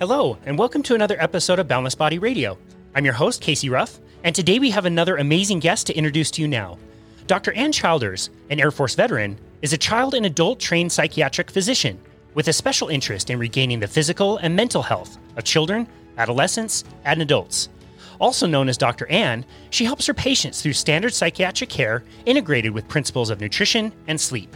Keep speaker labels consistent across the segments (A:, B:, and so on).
A: Hello, and welcome to another episode of Boundless Body Radio. I'm your host, Casey Rough, and today we have another amazing guest to introduce to you now. Dr. Ann Childers, an Air Force veteran, is a child and adult trained psychiatric physician with a special interest in regaining the physical and mental health of children, adolescents, and adults. Also known as Dr. Ann, she helps her patients through standard psychiatric care integrated with principles of nutrition and sleep.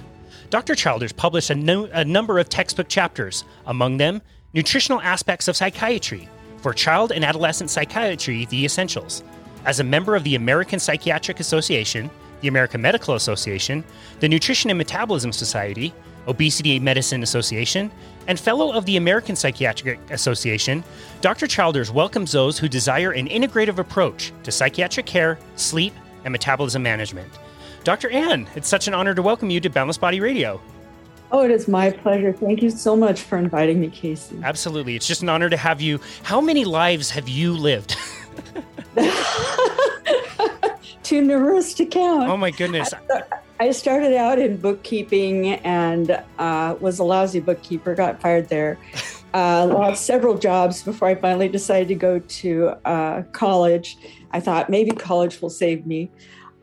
A: Dr. Childers published a, no, a number of textbook chapters, among them, Nutritional Aspects of Psychiatry for Child and Adolescent Psychiatry The Essentials. As a member of the American Psychiatric Association, the American Medical Association, the Nutrition and Metabolism Society, Obesity Medicine Association, and fellow of the American Psychiatric Association, Dr. Childers welcomes those who desire an integrative approach to psychiatric care, sleep, and metabolism management. Dr. Ann, it's such an honor to welcome you to Boundless Body Radio.
B: Oh, it is my pleasure. Thank you so much for inviting me, Casey.
A: Absolutely. It's just an honor to have you. How many lives have you lived?
B: Too numerous to count.
A: Oh, my goodness.
B: I started out in bookkeeping and uh, was a lousy bookkeeper, got fired there. Uh, lost several jobs before I finally decided to go to uh, college. I thought maybe college will save me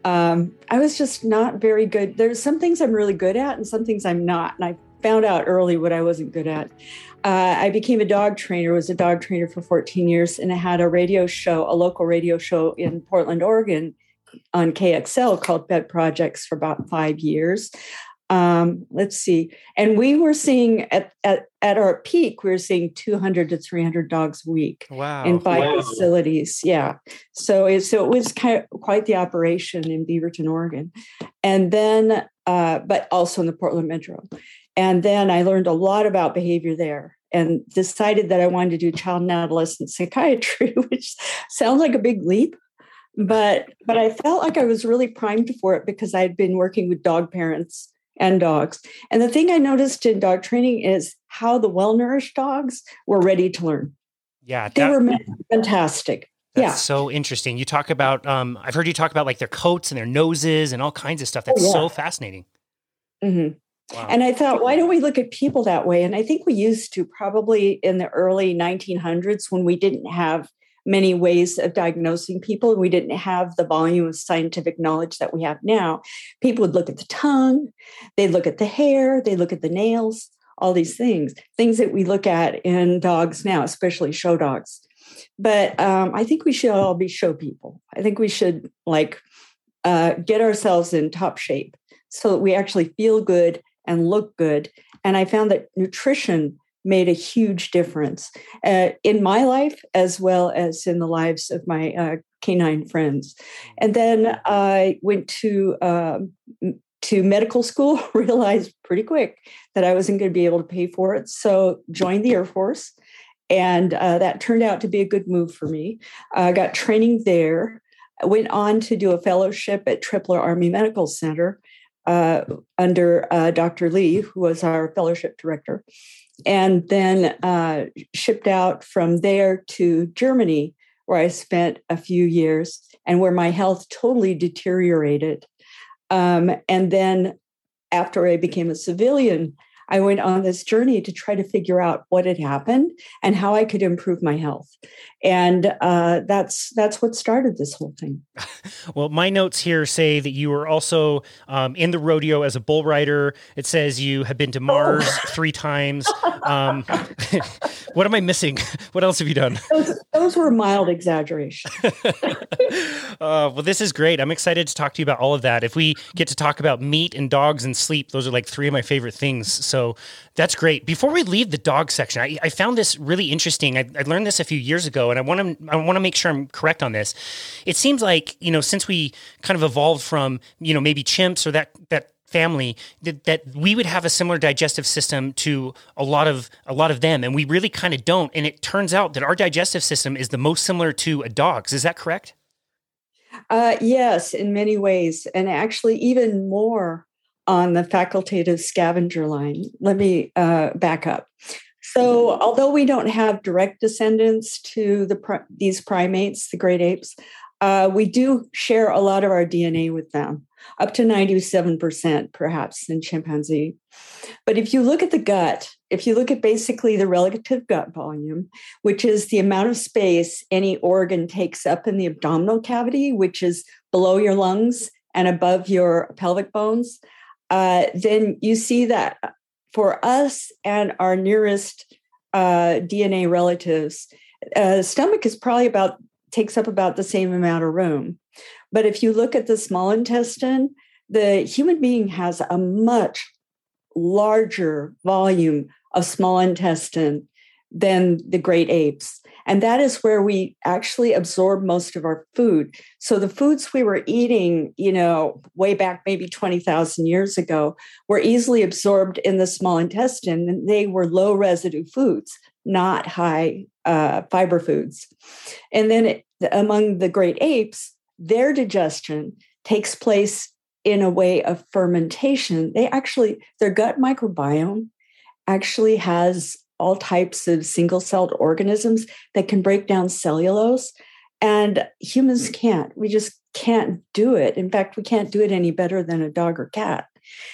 B: um, I was just not very good. There's some things I'm really good at and some things I'm not. And I found out early what I wasn't good at. Uh, I became a dog trainer, was a dog trainer for 14 years, and I had a radio show, a local radio show in Portland, Oregon on KXL called Pet Projects for about five years um, let's see. And we were seeing at, at at our peak we were seeing 200 to 300 dogs a week
A: wow.
B: in five
A: wow.
B: facilities. Yeah. So it, so it was kind of quite the operation in beaverton oregon. And then uh, but also in the portland metro. And then i learned a lot about behavior there and decided that i wanted to do child and adolescent psychiatry which sounds like a big leap but but i felt like i was really primed for it because i'd been working with dog parents and dogs. And the thing I noticed in dog training is how the well nourished dogs were ready to learn.
A: Yeah,
B: they were fantastic.
A: That's
B: yeah.
A: so interesting. You talk about, um, I've heard you talk about like their coats and their noses and all kinds of stuff. That's oh, yeah. so fascinating.
B: Mm-hmm. Wow. And I thought, why don't we look at people that way? And I think we used to probably in the early 1900s when we didn't have many ways of diagnosing people. We didn't have the volume of scientific knowledge that we have now. People would look at the tongue, they'd look at the hair, they look at the nails, all these things, things that we look at in dogs now, especially show dogs. But um, I think we should all be show people. I think we should like uh, get ourselves in top shape so that we actually feel good and look good. And I found that nutrition made a huge difference uh, in my life as well as in the lives of my uh, canine friends. And then I went to uh, to medical school. Realized pretty quick that I wasn't going to be able to pay for it, so joined the Air Force, and uh, that turned out to be a good move for me. I got training there. I went on to do a fellowship at Tripler Army Medical Center. Uh, under uh, Dr. Lee, who was our fellowship director and then uh, shipped out from there to Germany, where I spent a few years and where my health totally deteriorated. Um, and then after I became a civilian, I went on this journey to try to figure out what had happened and how I could improve my health. And uh, that's that's what started this whole thing.
A: well, my notes here say that you were also um, in the rodeo as a bull rider. It says you have been to Mars oh. three times. Um, what am I missing? What else have you done?
B: Those, those were mild exaggerations.
A: uh, well, this is great. I'm excited to talk to you about all of that. If we get to talk about meat and dogs and sleep, those are like three of my favorite things. So that's great. Before we leave the dog section, I, I found this really interesting. I, I, learned this a few years ago, and I want to I want to make sure I'm correct on this. It seems like you know since we kind of evolved from you know maybe chimps or that that family that, that we would have a similar digestive system to a lot of a lot of them and we really kind of don't and it turns out that our digestive system is the most similar to a dog's is that correct
B: uh, yes in many ways and actually even more on the facultative scavenger line. Let me uh, back up. So, although we don't have direct descendants to the these primates, the great apes, uh, we do share a lot of our DNA with them, up to 97% perhaps in chimpanzee. But if you look at the gut, if you look at basically the relative gut volume, which is the amount of space any organ takes up in the abdominal cavity, which is below your lungs and above your pelvic bones, uh, then you see that for us and our nearest uh, DNA relatives, uh, stomach is probably about takes up about the same amount of room. But if you look at the small intestine, the human being has a much larger volume of small intestine than the great apes. And that is where we actually absorb most of our food. So the foods we were eating, you know, way back maybe 20,000 years ago, were easily absorbed in the small intestine. And they were low residue foods, not high uh, fiber foods. And then it, among the great apes, their digestion takes place in a way of fermentation. They actually, their gut microbiome actually has all types of single celled organisms that can break down cellulose. And humans can't. We just can't do it. In fact, we can't do it any better than a dog or cat.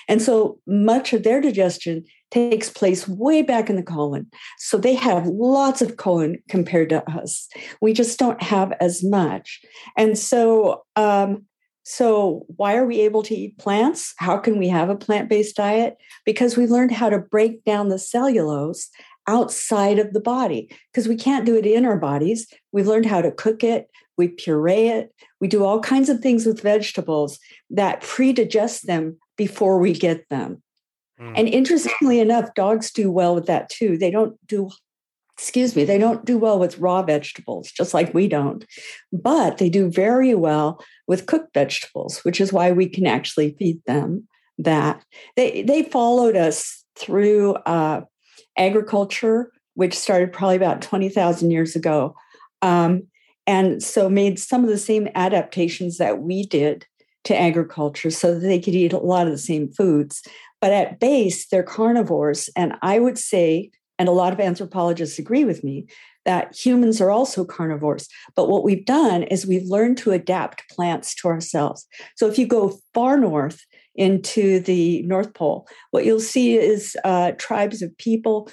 B: And so much of their digestion takes place way back in the colon. So they have lots of colon compared to us. We just don't have as much. And so, um, so why are we able to eat plants? How can we have a plant-based diet? Because we learned how to break down the cellulose outside of the body because we can't do it in our bodies. We've learned how to cook it, we puree it, we do all kinds of things with vegetables that pre-digest them before we get them. Mm. And interestingly enough, dogs do well with that too. They don't do excuse me, they don't do well with raw vegetables, just like we don't. But they do very well with cooked vegetables, which is why we can actually feed them that. They they followed us through uh, agriculture, which started probably about 20,000 years ago. Um, and so made some of the same adaptations that we did to agriculture so that they could eat a lot of the same foods. But at base, they're carnivores. And I would say, and a lot of anthropologists agree with me, that humans are also carnivores. But what we've done is we've learned to adapt plants to ourselves. So if you go far north, into the North Pole, what you'll see is uh, tribes of people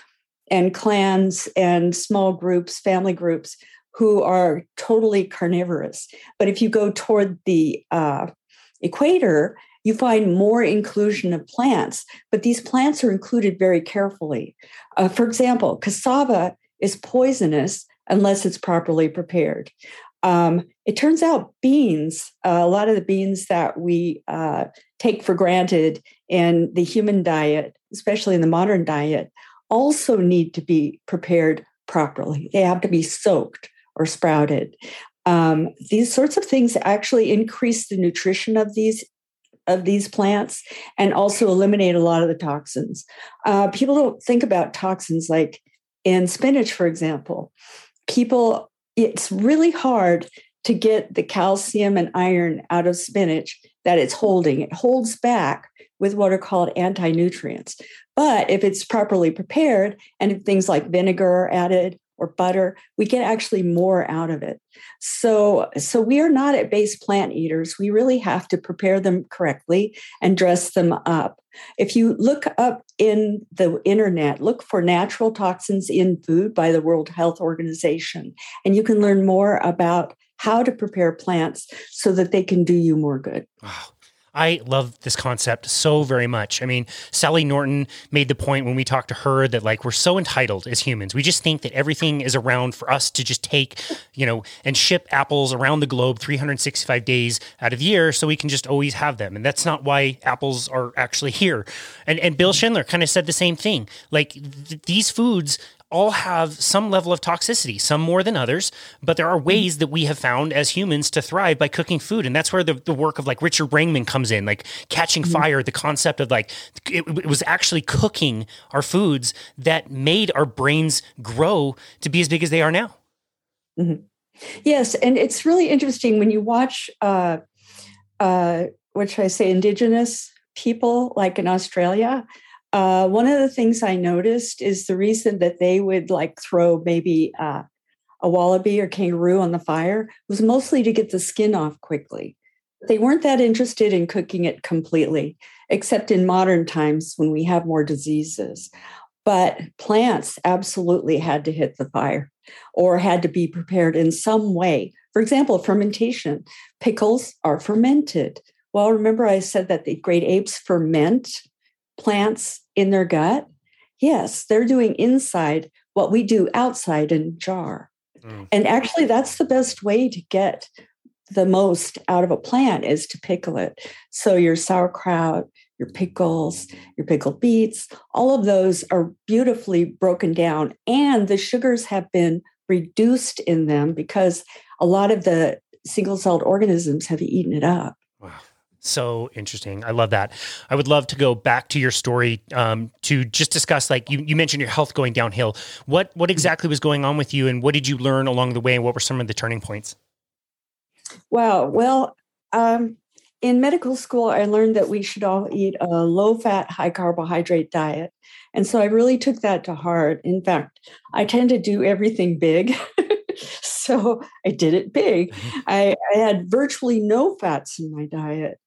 B: and clans and small groups, family groups who are totally carnivorous. But if you go toward the uh, equator, you find more inclusion of plants, but these plants are included very carefully. Uh, for example, cassava is poisonous unless it's properly prepared. Um, it turns out beans, uh, a lot of the beans that we uh, take for granted in the human diet, especially in the modern diet, also need to be prepared properly. They have to be soaked or sprouted. Um, these sorts of things actually increase the nutrition of these of these plants and also eliminate a lot of the toxins. Uh, people don't think about toxins like in spinach, for example. People it's really hard to get the calcium and iron out of spinach that it's holding. It holds back with what are called anti nutrients. But if it's properly prepared and if things like vinegar are added or butter, we get actually more out of it. So, so we are not at base plant eaters. We really have to prepare them correctly and dress them up. If you look up in the internet, look for natural toxins in food by the World Health Organization, and you can learn more about how to prepare plants so that they can do you more good.
A: Wow. I love this concept so very much. I mean, Sally Norton made the point when we talked to her that like we're so entitled as humans. We just think that everything is around for us to just take, you know, and ship apples around the globe 365 days out of the year so we can just always have them. And that's not why apples are actually here. And and Bill Schindler kind of said the same thing. Like th- these foods all have some level of toxicity, some more than others, but there are mm-hmm. ways that we have found as humans to thrive by cooking food. And that's where the, the work of like Richard Wrangham comes in, like catching mm-hmm. fire, the concept of like it, it, was actually cooking our foods that made our brains grow to be as big as they are now.
B: Mm-hmm. Yes. And it's really interesting when you watch, uh, uh, what should I say, indigenous people like in Australia uh, one of the things I noticed is the reason that they would like throw maybe uh, a wallaby or kangaroo on the fire was mostly to get the skin off quickly. They weren't that interested in cooking it completely, except in modern times when we have more diseases. But plants absolutely had to hit the fire or had to be prepared in some way. For example, fermentation. Pickles are fermented. Well, remember I said that the great apes ferment plants in their gut? Yes, they're doing inside what we do outside in jar. Mm. And actually, that's the best way to get the most out of a plant is to pickle it. So your sauerkraut, your pickles, your pickled beets, all of those are beautifully broken down. And the sugars have been reduced in them because a lot of the single celled organisms have eaten it up.
A: Wow. So interesting. I love that. I would love to go back to your story um, to just discuss, like you, you mentioned your health going downhill. What what mm-hmm. exactly was going on with you, and what did you learn along the way, and what were some of the turning points?
B: Wow. Well, um, in medical school, I learned that we should all eat a low fat, high carbohydrate diet. And so I really took that to heart. In fact, I tend to do everything big. so I did it big. Mm-hmm. I, I, had virtually no fats in my diet.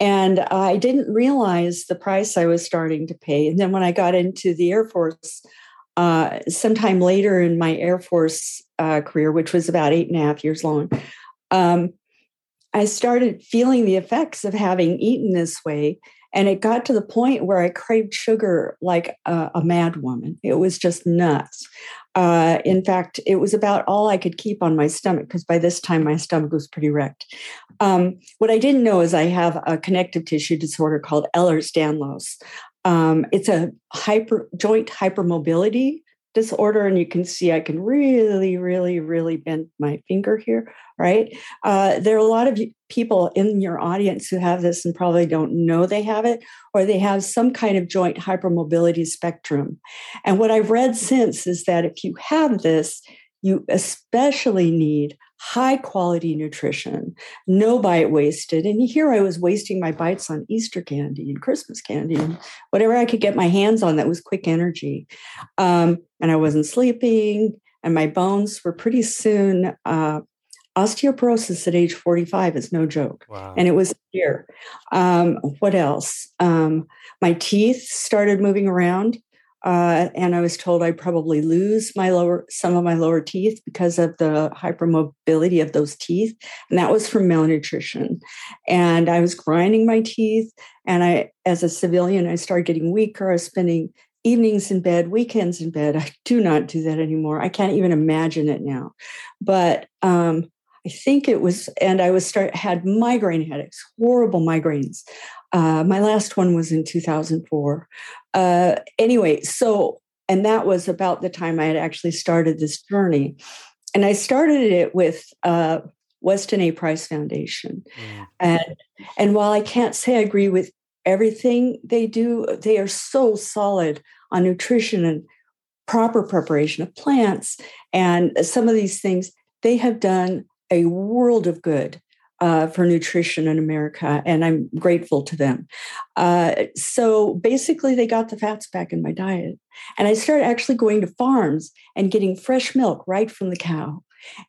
B: And I didn't realize the price I was starting to pay. And then when I got into the Air Force, uh, sometime later in my Air Force uh, career, which was about eight and a half years long, um, I started feeling the effects of having eaten this way. And it got to the point where I craved sugar like a, a mad woman. It was just nuts. Uh, in fact, it was about all I could keep on my stomach because by this time my stomach was pretty wrecked. Um, what I didn't know is I have a connective tissue disorder called Ehlers-Danlos. Um, it's a hyper joint hypermobility disorder and you can see i can really really really bend my finger here right? Uh, there are a lot of people in your audience who have this and probably don't know they have it or they have some kind of joint hypermobility spectrum. And what i've read since is that if you have this you especially need high quality nutrition, no bite wasted. And here I was wasting my bites on Easter candy and Christmas candy and whatever I could get my hands on that was quick energy. Um, and I wasn't sleeping, and my bones were pretty soon. Uh, osteoporosis at age 45 is no joke. Wow. And it was here. Um, what else? Um, my teeth started moving around. Uh, and I was told I'd probably lose my lower some of my lower teeth because of the hypermobility of those teeth, and that was from malnutrition. And I was grinding my teeth, and I, as a civilian, I started getting weaker. I was spending evenings in bed, weekends in bed. I do not do that anymore. I can't even imagine it now. But um, I think it was, and I was start had migraine headaches, horrible migraines. Uh, my last one was in 2004. Uh, anyway, so, and that was about the time I had actually started this journey. And I started it with uh, Weston A. Price Foundation. Mm. And, and while I can't say I agree with everything they do, they are so solid on nutrition and proper preparation of plants. And some of these things, they have done a world of good uh, for nutrition in America, and I'm grateful to them. Uh, so basically, they got the fats back in my diet. And I started actually going to farms and getting fresh milk right from the cow.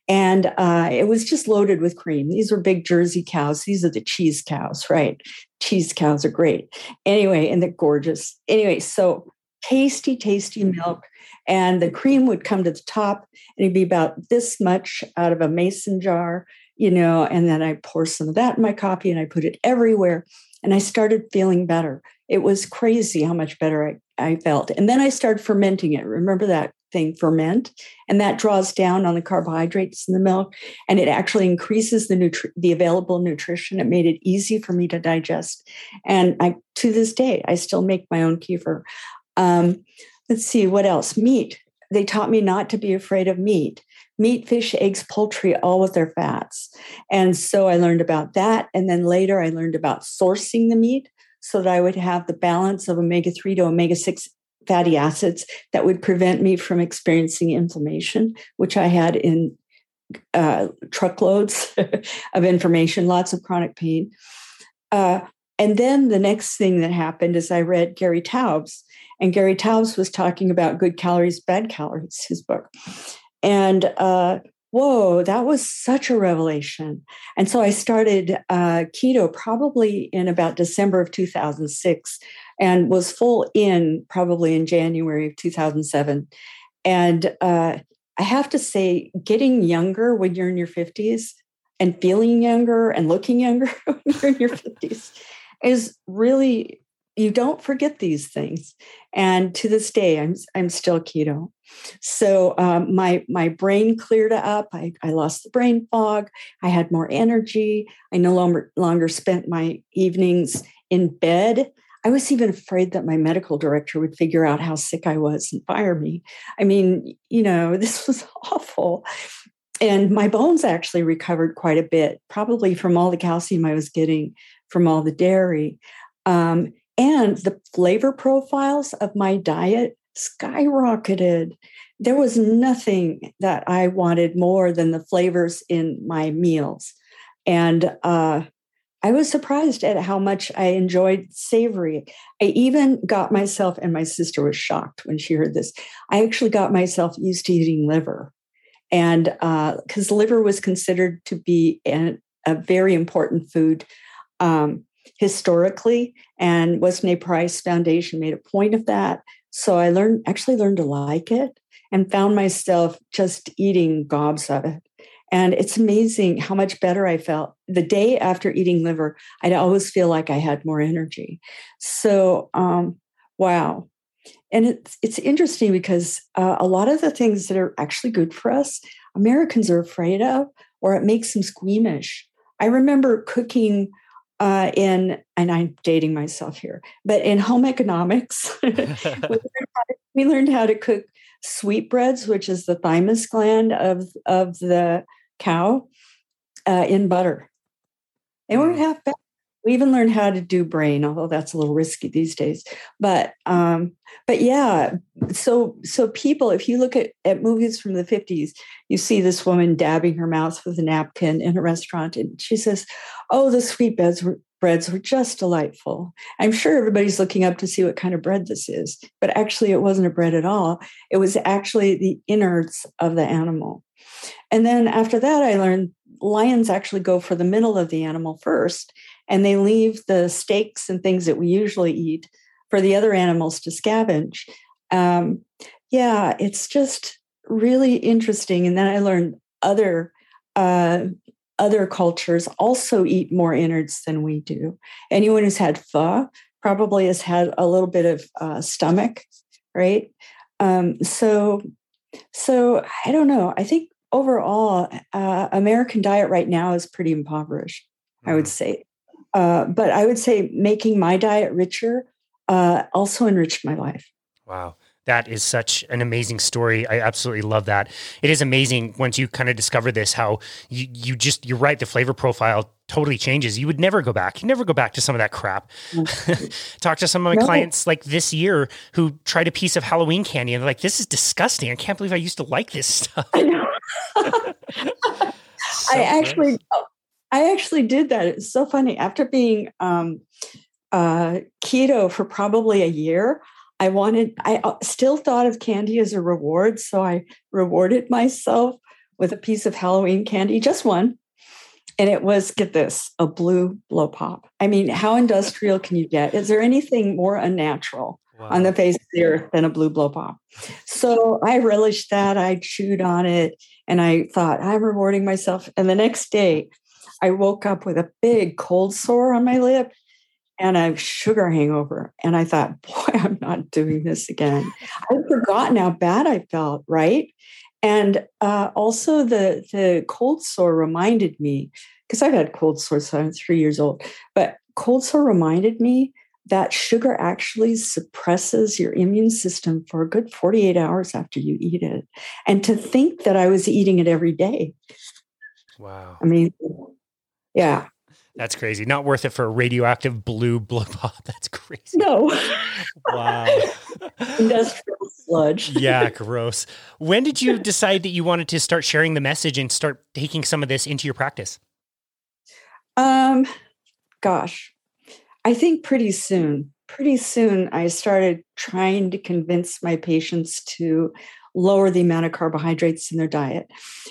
B: And uh, it was just loaded with cream. These were big Jersey cows. These are the cheese cows, right? Cheese cows are great. Anyway, and they're gorgeous. Anyway, so tasty, tasty milk. And the cream would come to the top and it'd be about this much out of a mason jar you know, and then I pour some of that in my coffee and I put it everywhere. And I started feeling better. It was crazy how much better I, I felt. And then I started fermenting it. Remember that thing, ferment? And that draws down on the carbohydrates in the milk and it actually increases the nutri- the available nutrition. It made it easy for me to digest. And I to this day, I still make my own kefir. Um, let's see, what else? Meat. They taught me not to be afraid of meat meat, fish, eggs, poultry, all with their fats. And so I learned about that. And then later I learned about sourcing the meat so that I would have the balance of omega 3 to omega 6 fatty acids that would prevent me from experiencing inflammation, which I had in uh, truckloads of information, lots of chronic pain. Uh, and then the next thing that happened is I read Gary Taubes, and Gary Taubes was talking about good calories, bad calories, his book. And uh, whoa, that was such a revelation. And so I started uh, keto probably in about December of 2006 and was full in probably in January of 2007. And uh, I have to say, getting younger when you're in your 50s and feeling younger and looking younger when you're in your 50s is really you don't forget these things and to this day i'm i'm still keto. So um, my my brain cleared up I, I lost the brain fog i had more energy i no longer longer spent my evenings in bed. I was even afraid that my medical director would figure out how sick i was and fire me. I mean you know this was awful. And my bones actually recovered quite a bit probably from all the calcium i was getting from all the dairy. Um, and the flavor profiles of my diet skyrocketed. There was nothing that I wanted more than the flavors in my meals. And uh, I was surprised at how much I enjoyed savory. I even got myself, and my sister was shocked when she heard this. I actually got myself used to eating liver. And because uh, liver was considered to be an, a very important food um, historically, and Weston A. Price Foundation made a point of that. So I learned actually learned to like it and found myself just eating gobs of it. And it's amazing how much better I felt. The day after eating liver, I'd always feel like I had more energy. So, um, wow. And it's, it's interesting because uh, a lot of the things that are actually good for us, Americans are afraid of, or it makes them squeamish. I remember cooking uh, in, and I'm dating myself here, but in home economics, we, learned to, we, learned how to cook sweetbreads, which is the thymus gland of, of the cow, uh, in butter. They weren't mm. half bad. We even learned how to do brain, although that's a little risky these days. But um, but yeah, so so people, if you look at, at movies from the 50s, you see this woman dabbing her mouth with a napkin in a restaurant, and she says, Oh, the sweetbreads were breads were just delightful. I'm sure everybody's looking up to see what kind of bread this is, but actually, it wasn't a bread at all. It was actually the innards of the animal. And then after that, I learned lions actually go for the middle of the animal first and they leave the steaks and things that we usually eat for the other animals to scavenge. Um, yeah, it's just really interesting. And then I learned other uh, other cultures also eat more innards than we do. Anyone who's had pho probably has had a little bit of uh, stomach, right? Um, so, so I don't know. I think overall, uh, American diet right now is pretty impoverished. Mm. I would mm. say, uh, but I would say making my diet richer uh, also enriched my life.
A: Wow. That is such an amazing story. I absolutely love that. It is amazing once you kind of discover this, how you, you just, you're right, the flavor profile totally changes. You would never go back. You never go back to some of that crap. Talk to some of my no. clients like this year who tried a piece of Halloween candy and they're like, this is disgusting. I can't believe I used to like this stuff. I know.
B: so I actually, I actually did that. It's so funny. After being um, uh, keto for probably a year, I wanted, I uh, still thought of candy as a reward. So I rewarded myself with a piece of Halloween candy, just one. And it was, get this, a blue blow pop. I mean, how industrial can you get? Is there anything more unnatural wow. on the face of the earth than a blue blow pop? So I relished that. I chewed on it and I thought, I'm rewarding myself. And the next day, I woke up with a big cold sore on my lip and a sugar hangover. And I thought, boy, I'm not doing this again. I'd forgotten how bad I felt, right? And uh, also, the, the cold sore reminded me, because I've had cold sores since I was three years old, but cold sore reminded me that sugar actually suppresses your immune system for a good 48 hours after you eat it. And to think that I was eating it every day.
A: Wow.
B: I mean, yeah.
A: That's crazy. Not worth it for a radioactive blue blow pop. That's crazy.
B: No.
A: wow.
B: Industrial sludge.
A: yeah, gross. When did you decide that you wanted to start sharing the message and start taking some of this into your practice?
B: Um, gosh, I think pretty soon. Pretty soon, I started trying to convince my patients to lower the amount of carbohydrates in their diet.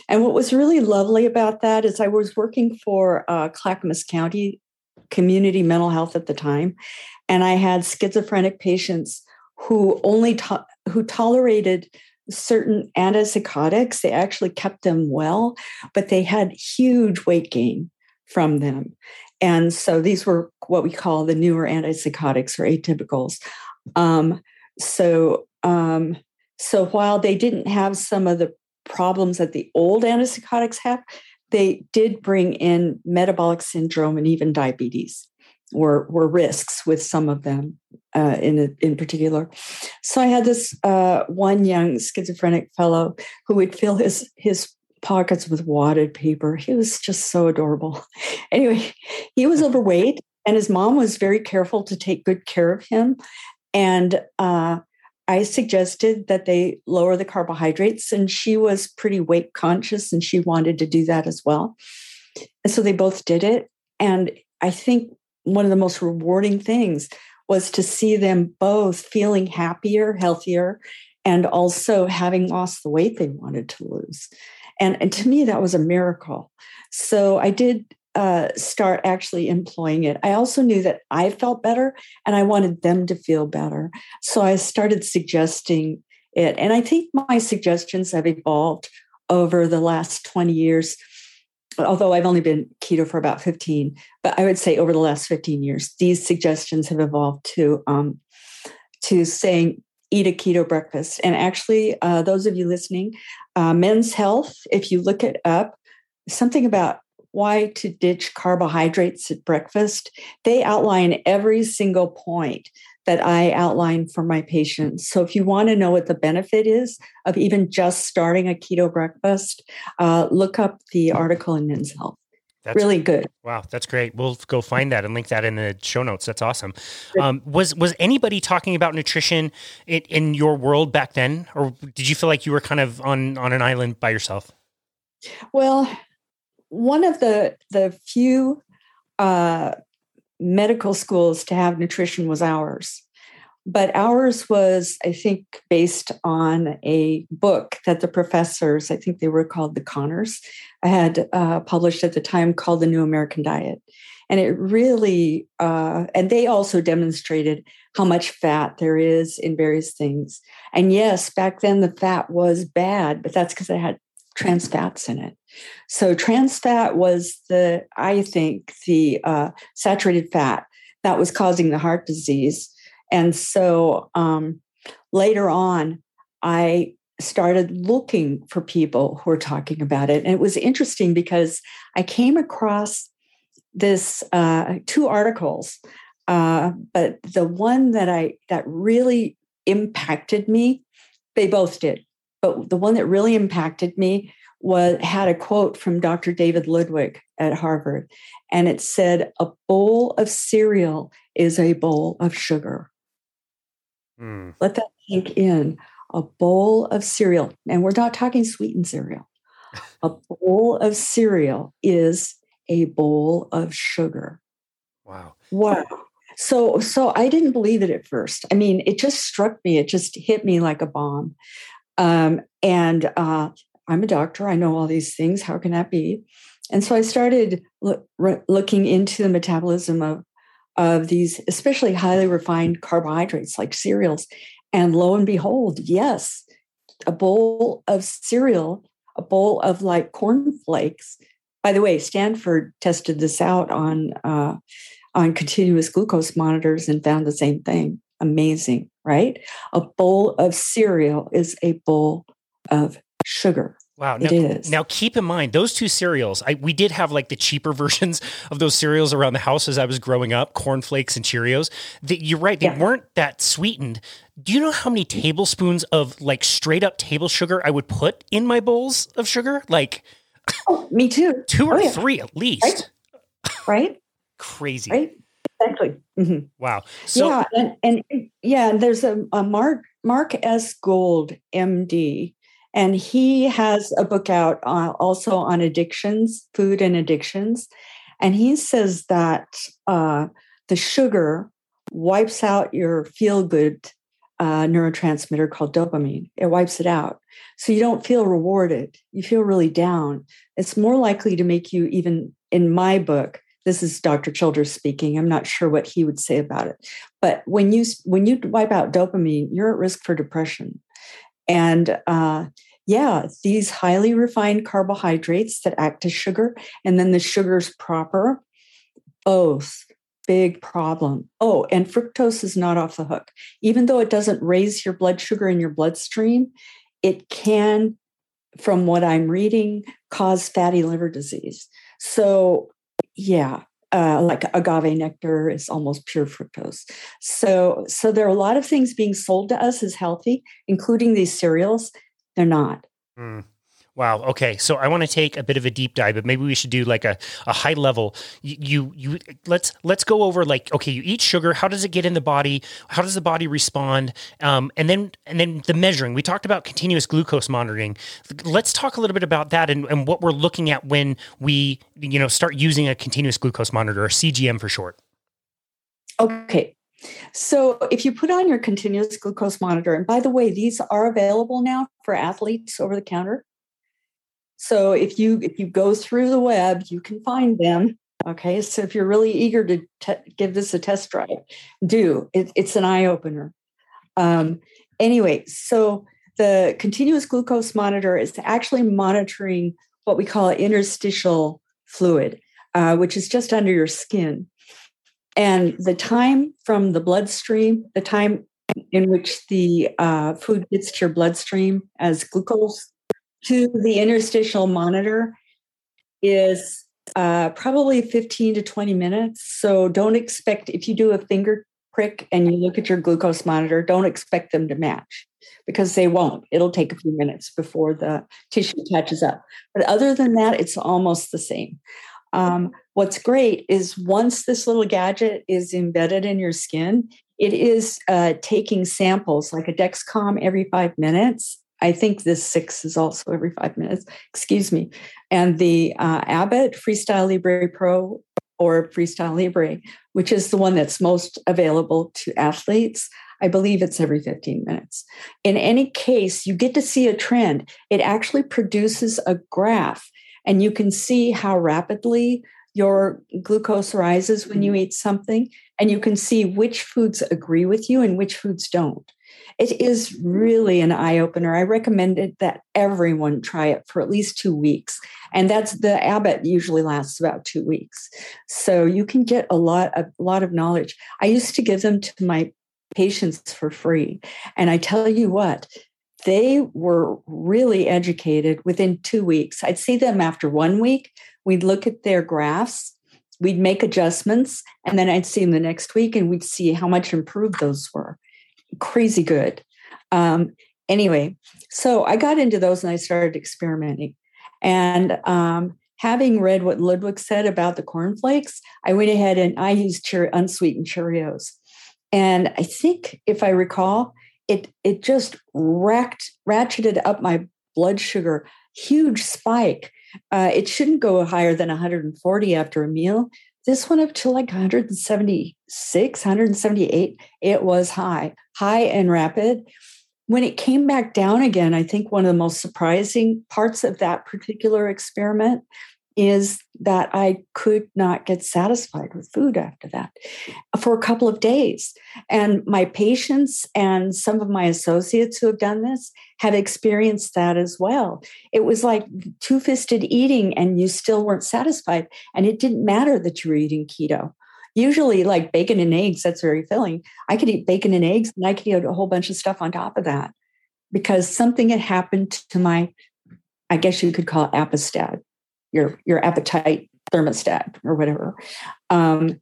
B: And what was really lovely about that is I was working for uh, Clackamas County Community Mental Health at the time, and I had schizophrenic patients who only to- who tolerated certain antipsychotics. They actually kept them well, but they had huge weight gain from them. And so these were what we call the newer antipsychotics or atypicals. Um, so, um, so while they didn't have some of the problems that the old antipsychotics have, they did bring in metabolic syndrome and even diabetes were were risks with some of them uh, in in particular. So I had this uh, one young schizophrenic fellow who would fill his his pockets with wadded paper. He was just so adorable. Anyway, he was overweight, and his mom was very careful to take good care of him. And uh, I suggested that they lower the carbohydrates, and she was pretty weight conscious, and she wanted to do that as well. And so they both did it. And I think one of the most rewarding things was to see them both feeling happier, healthier, and also having lost the weight they wanted to lose. And, and to me, that was a miracle. So I did uh, start actually employing it. I also knew that I felt better and I wanted them to feel better. So I started suggesting it. And I think my suggestions have evolved over the last 20 years although I've only been keto for about 15, but I would say over the last 15 years, these suggestions have evolved to um, to saying eat a keto breakfast. And actually, uh, those of you listening, uh, Men's Health, if you look it up, something about why to ditch carbohydrates at breakfast, they outline every single point that I outline for my patients. So if you want to know what the benefit is of even just starting a keto breakfast, uh, look up the article in Men's Health. That's really good.
A: Wow, that's great. We'll go find that and link that in the show notes. That's awesome. Um, was was anybody talking about nutrition in, in, your world back then, or did you feel like you were kind of on on an island by yourself?
B: Well, one of the the few uh, medical schools to have nutrition was ours. But ours was, I think, based on a book that the professors, I think they were called the Connors, had uh, published at the time called The New American Diet. And it really, uh, and they also demonstrated how much fat there is in various things. And yes, back then the fat was bad, but that's because it had trans fats in it. So trans fat was the, I think, the uh, saturated fat that was causing the heart disease. And so um, later on, I started looking for people who were talking about it. And it was interesting because I came across this uh, two articles, uh, but the one that I that really impacted me, they both did. But the one that really impacted me was had a quote from Dr. David Ludwig at Harvard, and it said, "A bowl of cereal is a bowl of sugar." Mm. Let that sink in. A bowl of cereal, and we're not talking sweetened cereal. a bowl of cereal is a bowl of sugar.
A: Wow.
B: Wow. So so I didn't believe it at first. I mean, it just struck me. It just hit me like a bomb. Um, and uh, I'm a doctor. I know all these things. How can that be? And so I started re- looking into the metabolism of of these, especially highly refined carbohydrates like cereals. And lo and behold, yes, a bowl of cereal, a bowl of like cornflakes. By the way, Stanford tested this out on uh, on continuous glucose monitors and found the same thing. Amazing, right? A bowl of cereal is a bowl of sugar.
A: Wow. Now,
B: it is.
A: Now, keep in mind those two cereals. I, we did have like the cheaper versions of those cereals around the house as I was growing up, cornflakes and Cheerios. The, you're right; they yeah. weren't that sweetened. Do you know how many tablespoons of like straight up table sugar I would put in my bowls of sugar? Like,
B: oh, me too.
A: Two or oh, yeah. three at least.
B: Right. right?
A: Crazy.
B: Right. Exactly. Mm-hmm.
A: Wow.
B: So, yeah, and, and yeah, there's a, a Mark Mark S. Gold, MD and he has a book out uh, also on addictions, food and addictions. And he says that uh, the sugar wipes out your feel good a neurotransmitter called dopamine. It wipes it out. So you don't feel rewarded. You feel really down. It's more likely to make you, even in my book, this is Dr. Childers speaking. I'm not sure what he would say about it. But when you when you wipe out dopamine, you're at risk for depression. And uh, yeah, these highly refined carbohydrates that act as sugar, and then the sugars proper, both big problem. Oh, and fructose is not off the hook. Even though it doesn't raise your blood sugar in your bloodstream, it can, from what I'm reading, cause fatty liver disease. So, yeah, uh, like agave nectar is almost pure fructose. So, so there are a lot of things being sold to us as healthy, including these cereals. They're not. Mm.
A: Wow. Okay. So I want to take a bit of a deep dive, but maybe we should do like a, a high level. You, you, you let's let's go over like okay, you eat sugar. How does it get in the body? How does the body respond? Um, and then and then the measuring. We talked about continuous glucose monitoring. Let's talk a little bit about that and, and what we're looking at when we you know start using a continuous glucose monitor or CGM for short.
B: Okay. So, if you put on your continuous glucose monitor, and by the way, these are available now for athletes over the counter. So if you if you go through the web, you can find them. Okay, so if you're really eager to te- give this a test drive, do it, it's an eye opener. Um, anyway, so the continuous glucose monitor is actually monitoring what we call interstitial fluid, uh, which is just under your skin. And the time from the bloodstream, the time in which the uh, food gets to your bloodstream as glucose to the interstitial monitor is uh, probably 15 to 20 minutes. So don't expect, if you do a finger prick and you look at your glucose monitor, don't expect them to match because they won't. It'll take a few minutes before the tissue catches up. But other than that, it's almost the same. Um, what's great is once this little gadget is embedded in your skin, it is uh, taking samples like a Dexcom every five minutes I think this six is also every five minutes, excuse me. And the uh, Abbott Freestyle Libre Pro or Freestyle Libre, which is the one that's most available to athletes, I believe it's every 15 minutes. In any case, you get to see a trend. It actually produces a graph, and you can see how rapidly your glucose rises when you mm-hmm. eat something, and you can see which foods agree with you and which foods don't. It is really an eye opener. I recommended that everyone try it for at least two weeks. And that's the Abbott usually lasts about two weeks. So you can get a lot, a lot of knowledge. I used to give them to my patients for free. And I tell you what, they were really educated within two weeks. I'd see them after one week. We'd look at their graphs we'd make adjustments and then I'd see them the next week and we'd see how much improved those were crazy good. Um, anyway, so I got into those and I started experimenting. And um, having read what Ludwig said about the cornflakes, I went ahead and I used cher- unsweetened Cheerios. And I think, if I recall, it it just wrecked, ratcheted up my blood sugar, huge spike. Uh, it shouldn't go higher than 140 after a meal. This went up to like 176, 178. It was high, high and rapid. When it came back down again, I think one of the most surprising parts of that particular experiment is that I could not get satisfied with food after that for a couple of days. And my patients and some of my associates who have done this have experienced that as well. It was like two fisted eating, and you still weren't satisfied. And it didn't matter that you were eating keto. Usually, like bacon and eggs, that's very filling. I could eat bacon and eggs, and I could eat a whole bunch of stuff on top of that because something had happened to my, I guess you could call it appestat your your appetite thermostat or whatever. Um,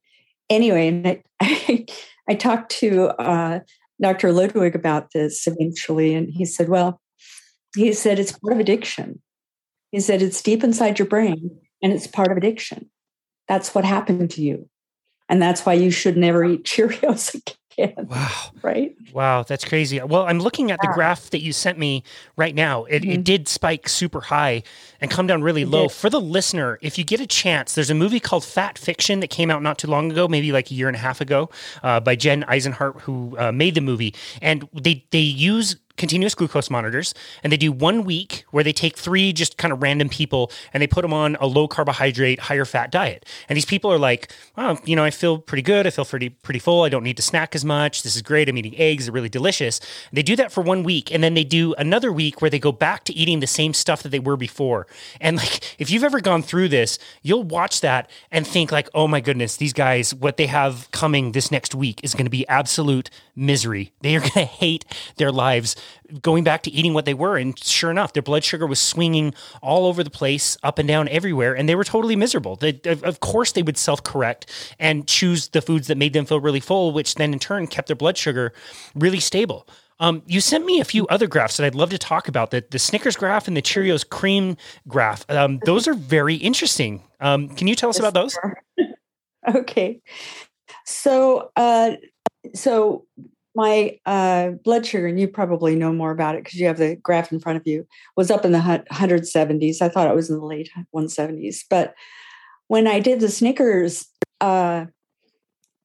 B: anyway, and I, I, I talked to uh, Dr. Ludwig about this eventually, and he said, "Well, he said it's part of addiction. He said it's deep inside your brain, and it's part of addiction. That's what happened to you, and that's why you should never eat Cheerios can.
A: Wow.
B: Right?
A: Wow, that's crazy. Well, I'm looking at the graph that you sent me right now. It, mm-hmm. it did spike super high and come down really it low. Did. For the listener, if you get a chance, there's a movie called Fat Fiction that came out not too long ago, maybe like a year and a half ago, uh, by Jen Isenhart, who uh, made the movie. And they, they use continuous glucose monitors and they do one week where they take three just kind of random people and they put them on a low carbohydrate higher fat diet. And these people are like oh you know i feel pretty good. I feel pretty pretty full. I don't need to snack as much. This is great. I'm eating eggs. They're really delicious. And they do that for one week and then they do another week where they go back to eating the same stuff that they were before. And like if you've ever gone through this you'll watch that and think like oh my goodness these guys what they have coming this next week is going to be absolute misery. They are going to hate their lives going back to eating what they were. And sure enough, their blood sugar was swinging all over the place, up and down everywhere, and they were totally miserable. They, of course, they would self correct and choose the foods that made them feel really full, which then in turn kept their blood sugar really stable. Um, you sent me a few other graphs that I'd love to talk about. The, the Snickers graph and the Cheerios cream graph. Um, those are very interesting. Um, can you tell us about those?
B: okay. So, uh, so my uh, blood sugar, and you probably know more about it because you have the graph in front of you, was up in the 170s. I thought it was in the late 170s. But when I did the Snickers, uh,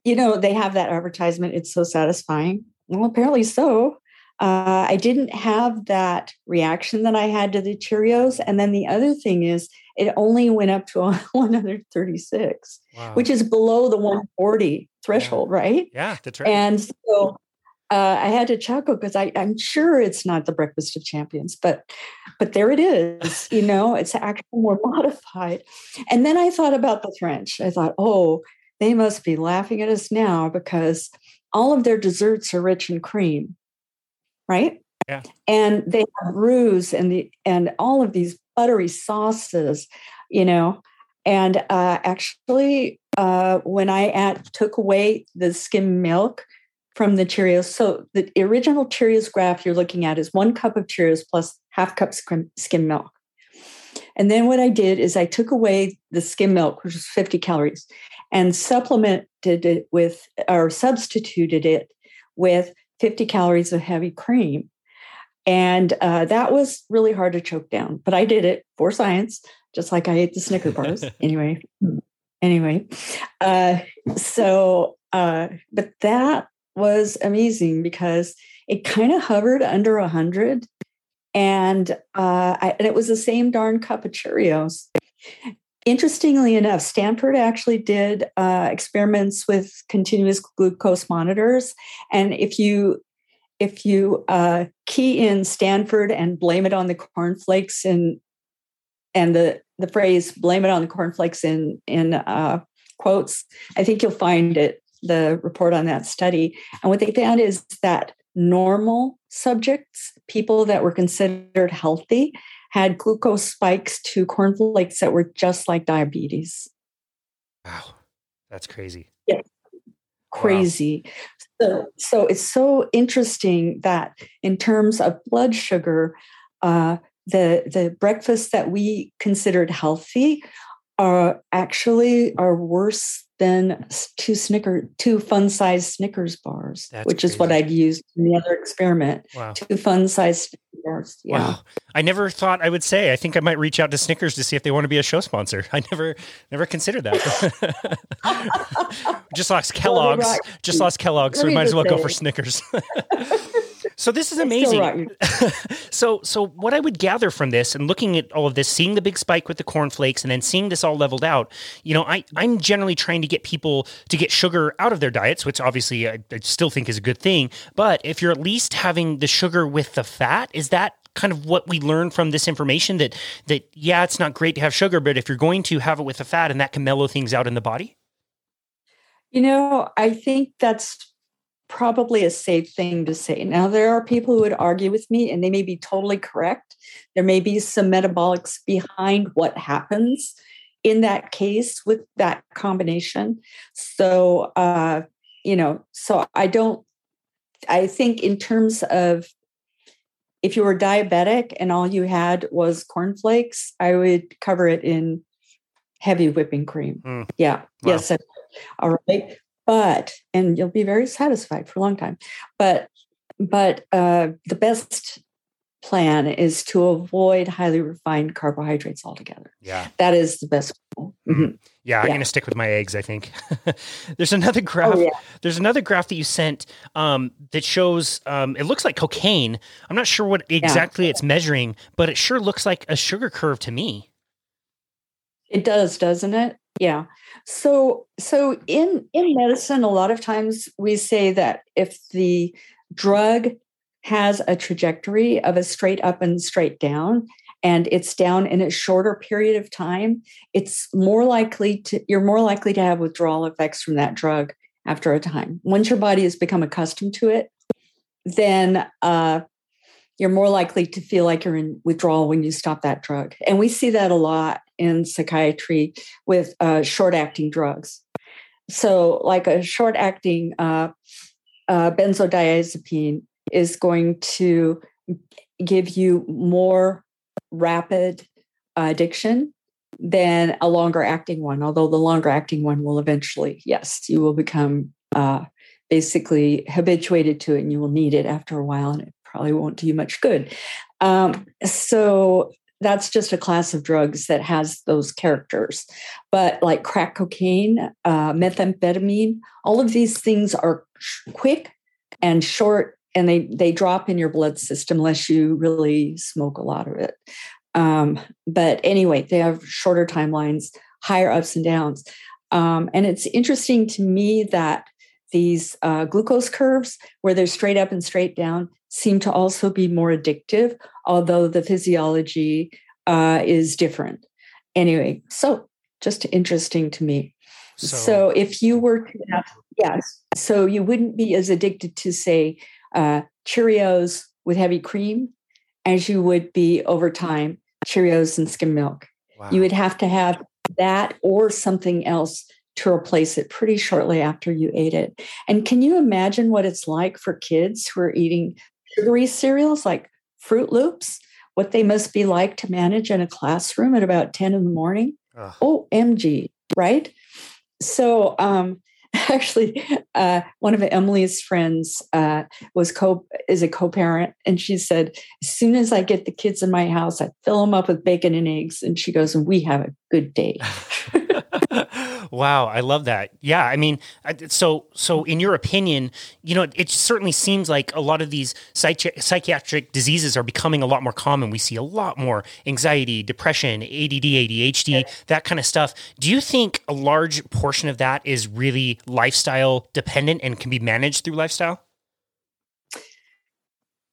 B: you know, they have that advertisement, it's so satisfying. Well, apparently so. Uh, I didn't have that reaction that I had to the Cheerios. And then the other thing is, it only went up to 136, wow. which is below the 140 threshold,
A: yeah.
B: right?
A: Yeah.
B: And so uh, I had to chuckle because I'm sure it's not the Breakfast of Champions, but but there it is. You know, it's actually more modified. And then I thought about the French. I thought, oh, they must be laughing at us now because all of their desserts are rich in cream, right?
A: Yeah.
B: And they have roux and the and all of these buttery sauces, you know. And uh, actually, uh, when I at, took away the skim milk from the Cheerios. So the original Cheerios graph you're looking at is one cup of Cheerios plus half cup skim, milk. And then what I did is I took away the skim milk, which was 50 calories, and supplemented it with or substituted it with 50 calories of heavy cream. And uh, that was really hard to choke down, but I did it for science, just like I ate the Snicker bars. anyway, anyway, uh, so uh, but that was amazing because it kind of hovered under 100 and, uh, I, and it was the same darn cup of Cheerios. Interestingly enough, Stanford actually did uh, experiments with continuous glucose monitors, and if you if you uh, key in Stanford and blame it on the cornflakes and and the the phrase "blame it on the cornflakes" in in uh, quotes, I think you'll find it the report on that study. And what they found is that normal subjects, people that were considered healthy, had glucose spikes to cornflakes that were just like diabetes.
A: Wow, that's crazy.
B: Yeah, crazy. Wow. So, so it's so interesting that in terms of blood sugar, uh, the the breakfasts that we considered healthy are actually are worse than two Snicker, two fun sized Snickers bars, That's which crazy. is what I'd used in the other experiment. Wow. Two fun sized bars. Yeah. Wow.
A: I never thought I would say. I think I might reach out to Snickers to see if they want to be a show sponsor. I never, never considered that. just lost Kellogg's. Just lost Kellogg's, so we might as well go for Snickers. So this is amazing. so so what I would gather from this and looking at all of this, seeing the big spike with the cornflakes and then seeing this all leveled out, you know, I, I'm generally trying to get people to get sugar out of their diets, which obviously I, I still think is a good thing. But if you're at least having the sugar with the fat, is that kind of what we learn from this information that that yeah, it's not great to have sugar, but if you're going to have it with the fat and that can mellow things out in the body?
B: You know, I think that's probably a safe thing to say. Now, there are people who would argue with me, and they may be totally correct. There may be some metabolics behind what happens in that case with that combination. So, uh, you know, so I don't, I think in terms of if you were diabetic and all you had was cornflakes, I would cover it in heavy whipping cream. Mm. Yeah. Wow. Yes. All right. But and you'll be very satisfied for a long time. But but uh, the best plan is to avoid highly refined carbohydrates altogether.
A: Yeah.
B: That is the best.
A: Mm-hmm. Yeah, I'm yeah. going to stick with my eggs, I think. there's another graph. Oh, yeah. There's another graph that you sent um, that shows um, it looks like cocaine. I'm not sure what exactly yeah. it's measuring, but it sure looks like a sugar curve to me.
B: It does, doesn't it? Yeah. So so in in medicine a lot of times we say that if the drug has a trajectory of a straight up and straight down and it's down in a shorter period of time it's more likely to you're more likely to have withdrawal effects from that drug after a time once your body has become accustomed to it then uh, you're more likely to feel like you're in withdrawal when you stop that drug and we see that a lot in psychiatry with uh, short acting drugs so like a short acting uh, uh, benzodiazepine is going to give you more rapid addiction than a longer acting one, although the longer acting one will eventually, yes, you will become uh, basically habituated to it and you will need it after a while and it probably won't do you much good. Um, so that's just a class of drugs that has those characters. But like crack cocaine, uh, methamphetamine, all of these things are quick and short and they they drop in your blood system unless you really smoke a lot of it. Um, but anyway, they have shorter timelines, higher ups and downs. Um, and it's interesting to me that these uh, glucose curves, where they're straight up and straight down, seem to also be more addictive, although the physiology uh, is different. Anyway, so just interesting to me. So, so if you were to have, yes, so you wouldn't be as addicted to, say, uh, Cheerios with heavy cream as you would be over time Cheerios and skim milk. Wow. You would have to have that or something else to replace it pretty shortly after you ate it. And can you imagine what it's like for kids who are eating sugary cereals like Froot Loops? What they must be like to manage in a classroom at about 10 in the morning? Ugh. OMG, right? So, um, actually uh, one of emily's friends uh, was co is a co-parent and she said as soon as i get the kids in my house i fill them up with bacon and eggs and she goes and we have a good day
A: wow, I love that. Yeah, I mean, so so in your opinion, you know, it certainly seems like a lot of these psychi- psychiatric diseases are becoming a lot more common. We see a lot more anxiety, depression, ADD, ADHD, that kind of stuff. Do you think a large portion of that is really lifestyle dependent and can be managed through lifestyle?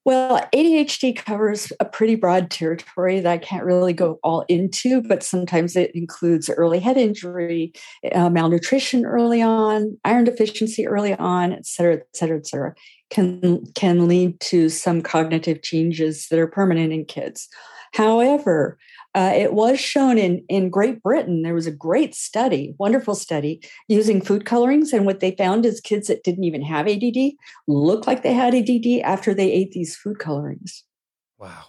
B: Well, ADHD covers a pretty broad territory that I can't really go all into, but sometimes it includes early head injury, uh, malnutrition early on, iron deficiency early on, et cetera, et cetera, et cetera, can, can lead to some cognitive changes that are permanent in kids. However, uh, it was shown in, in Great Britain. There was a great study, wonderful study, using food colorings. And what they found is kids that didn't even have ADD looked like they had ADD after they ate these food colorings.
A: Wow.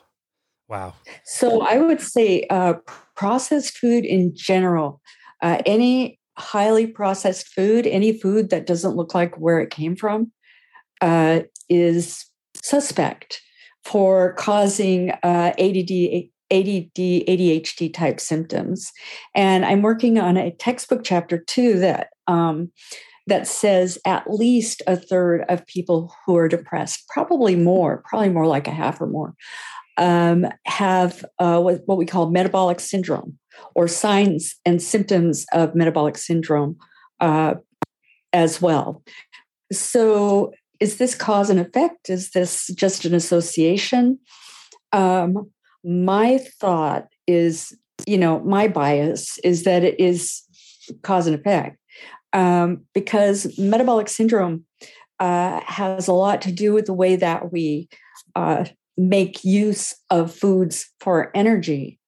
A: Wow.
B: So I would say uh, processed food in general, uh, any highly processed food, any food that doesn't look like where it came from, uh, is suspect for causing uh, ADD ADD, ADHD type symptoms. And I'm working on a textbook chapter too that um, that says at least a third of people who are depressed, probably more, probably more like a half or more, um, have uh, what, what we call metabolic syndrome or signs and symptoms of metabolic syndrome uh, as well. So, is this cause and effect? Is this just an association? Um, my thought is, you know, my bias is that it is cause and effect um, because metabolic syndrome uh, has a lot to do with the way that we uh, make use of foods for energy.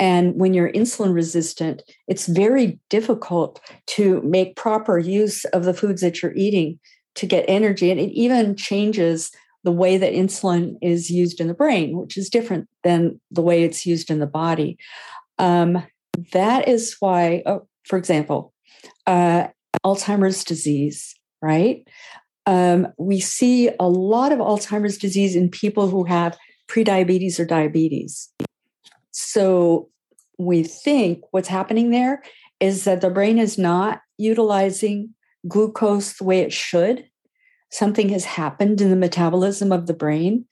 B: And when you're insulin resistant, it's very difficult to make proper use of the foods that you're eating to get energy. And it even changes the way that insulin is used in the brain, which is different than the way it's used in the body. Um, that is why, oh, for example, uh, Alzheimer's disease right? Um, we see a lot of Alzheimer's disease in people who have prediabetes or diabetes. So we think what's happening there is that the brain is not utilizing glucose the way it should. Something has happened in the metabolism of the brain.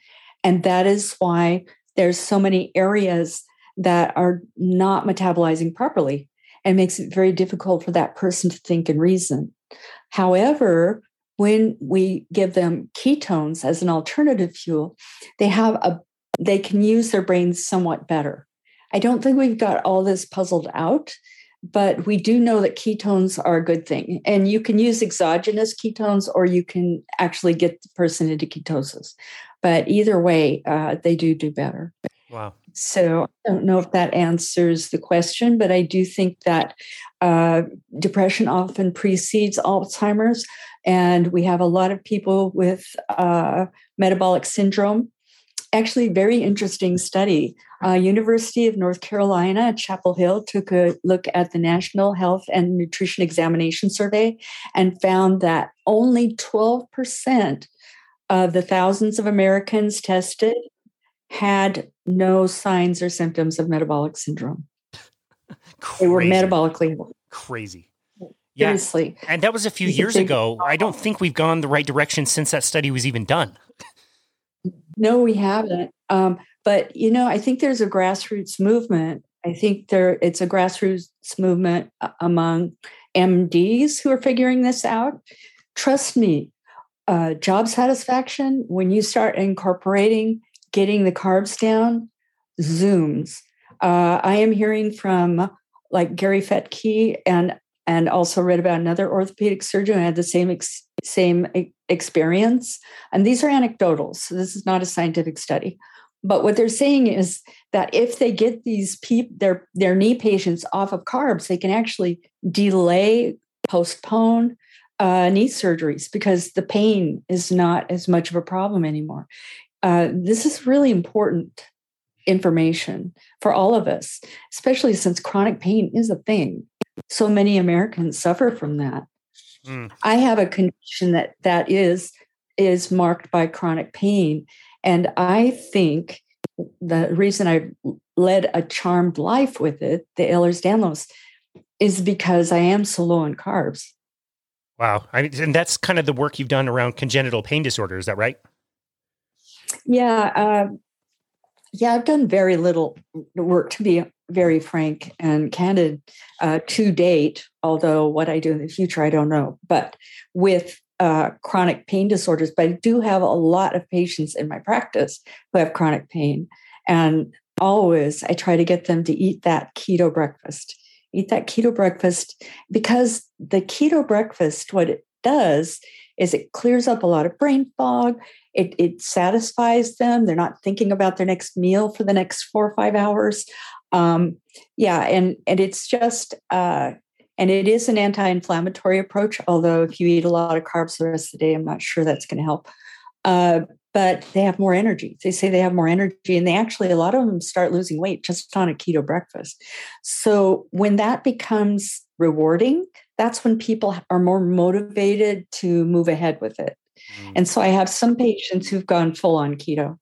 B: And that is why there's so many areas that are not metabolizing properly and makes it very difficult for that person to think and reason. However, when we give them ketones as an alternative fuel, they have a they can use their brains somewhat better. I don't think we've got all this puzzled out, but we do know that ketones are a good thing. And you can use exogenous ketones or you can actually get the person into ketosis. But either way, uh, they do do better.
A: Wow.
B: So I don't know if that answers the question, but I do think that uh, depression often precedes Alzheimer's. And we have a lot of people with uh, metabolic syndrome actually very interesting study. Uh, University of North Carolina at Chapel Hill took a look at the National Health and Nutrition Examination Survey and found that only 12% of the thousands of Americans tested had no signs or symptoms of metabolic syndrome. Crazy. They were metabolically
A: crazy.
B: Yeah. Seriously.
A: And that was a few years ago. I don't think we've gone the right direction since that study was even done.
B: No, we haven't. Um, but you know, I think there's a grassroots movement. I think there it's a grassroots movement uh, among MDs who are figuring this out. Trust me, uh, job satisfaction when you start incorporating getting the carbs down zooms. Uh, I am hearing from like Gary Fettke and and also read about another orthopedic surgeon who had the same ex- same experience. And these are anecdotal, so this is not a scientific study. But what they're saying is that if they get these people, their their knee patients off of carbs, they can actually delay, postpone uh, knee surgeries because the pain is not as much of a problem anymore. Uh, this is really important information for all of us, especially since chronic pain is a thing. So many Americans suffer from that. Mm. I have a condition that that is is marked by chronic pain, and I think the reason I've led a charmed life with it, the Ehlers-Danlos, is because I am so low on carbs.
A: Wow, I mean, and that's kind of the work you've done around congenital pain disorder. Is that right?
B: Yeah, uh, yeah, I've done very little work to be very frank and candid uh, to date, although what I do in the future, I don't know. But with uh, chronic pain disorders, but I do have a lot of patients in my practice who have chronic pain. And always I try to get them to eat that keto breakfast. Eat that keto breakfast because the keto breakfast, what it does is it clears up a lot of brain fog. It, it satisfies them. They're not thinking about their next meal for the next four or five hours. Um, yeah and and it's just uh, and it is an anti-inflammatory approach although if you eat a lot of carbs the rest of the day i'm not sure that's going to help. Uh, but they have more energy. They say they have more energy and they actually a lot of them start losing weight just on a keto breakfast. So when that becomes rewarding that's when people are more motivated to move ahead with it mm. and so i have some patients who've gone full on keto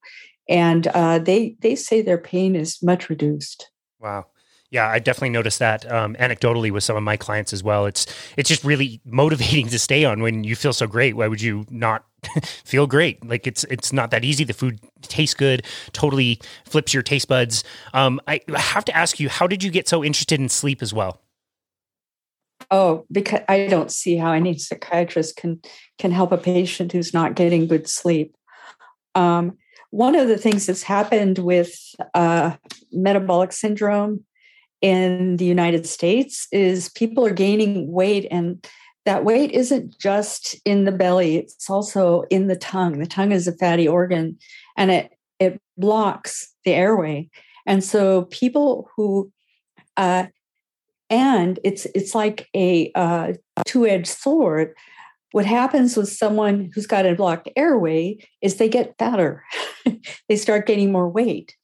B: and uh, they they say their pain is much reduced
A: Wow. Yeah, I definitely noticed that um, anecdotally with some of my clients as well. It's it's just really motivating to stay on when you feel so great. Why would you not feel great? Like it's it's not that easy. The food tastes good, totally flips your taste buds. Um, I have to ask you, how did you get so interested in sleep as well?
B: Oh, because I don't see how any psychiatrist can can help a patient who's not getting good sleep. Um, one of the things that's happened with uh, metabolic syndrome in the United States is people are gaining weight, and that weight isn't just in the belly, it's also in the tongue. The tongue is a fatty organ and it, it blocks the airway. And so people who, uh, and it's it's like a uh, two-edged sword what happens with someone who's got a blocked airway is they get fatter. they start gaining more weight.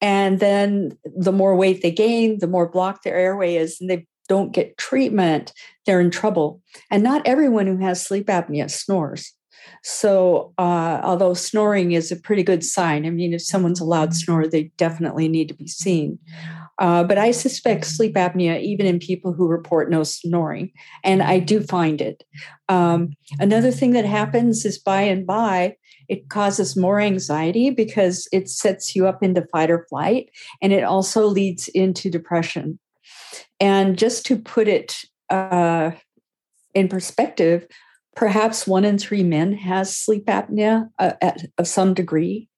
B: And then the more weight they gain, the more blocked their airway is, and they don't get treatment, they're in trouble. And not everyone who has sleep apnea snores. So, uh, although snoring is a pretty good sign, I mean, if someone's a loud snore, they definitely need to be seen. Uh, but I suspect sleep apnea even in people who report no snoring, and I do find it. Um, another thing that happens is by and by, it causes more anxiety because it sets you up into fight or flight, and it also leads into depression. And just to put it uh, in perspective, perhaps one in three men has sleep apnea uh, at, of some degree.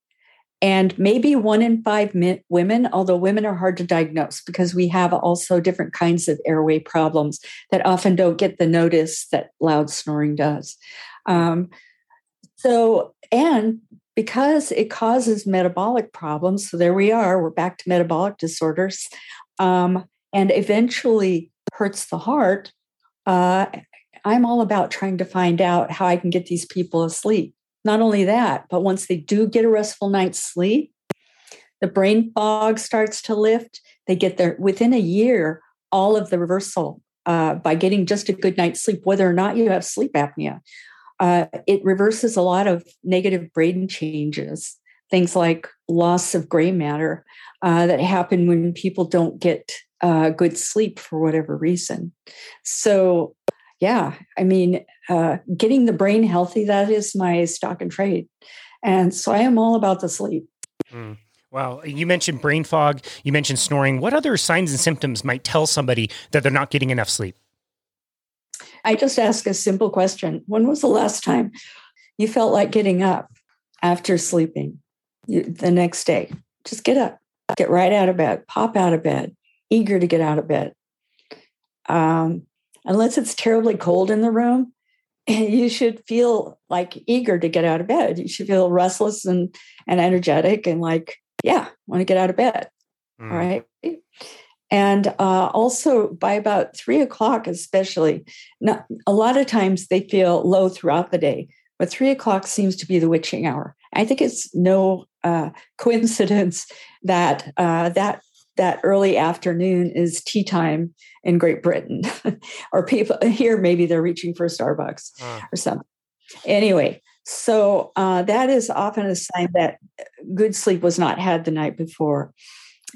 B: And maybe one in five men, women, although women are hard to diagnose because we have also different kinds of airway problems that often don't get the notice that loud snoring does. Um, so, and because it causes metabolic problems, so there we are, we're back to metabolic disorders, um, and eventually hurts the heart. Uh, I'm all about trying to find out how I can get these people asleep. Not only that, but once they do get a restful night's sleep, the brain fog starts to lift. They get there within a year, all of the reversal uh, by getting just a good night's sleep, whether or not you have sleep apnea. Uh, it reverses a lot of negative brain changes, things like loss of gray matter uh, that happen when people don't get uh, good sleep for whatever reason. So yeah, I mean, uh, getting the brain healthy, that is my stock and trade. And so I am all about the sleep.
A: Mm. Wow. You mentioned brain fog, you mentioned snoring. What other signs and symptoms might tell somebody that they're not getting enough sleep?
B: I just ask a simple question When was the last time you felt like getting up after sleeping you, the next day? Just get up, get right out of bed, pop out of bed, eager to get out of bed. Um, unless it's terribly cold in the room, you should feel like eager to get out of bed. You should feel restless and, and energetic and like, yeah, want to get out of bed. Mm. All right. And uh, also by about three o'clock, especially, not, a lot of times they feel low throughout the day, but three o'clock seems to be the witching hour. I think it's no uh, coincidence that uh, that that early afternoon is tea time in Great Britain, or people here maybe they're reaching for Starbucks uh. or something. Anyway, so uh, that is often a sign that good sleep was not had the night before.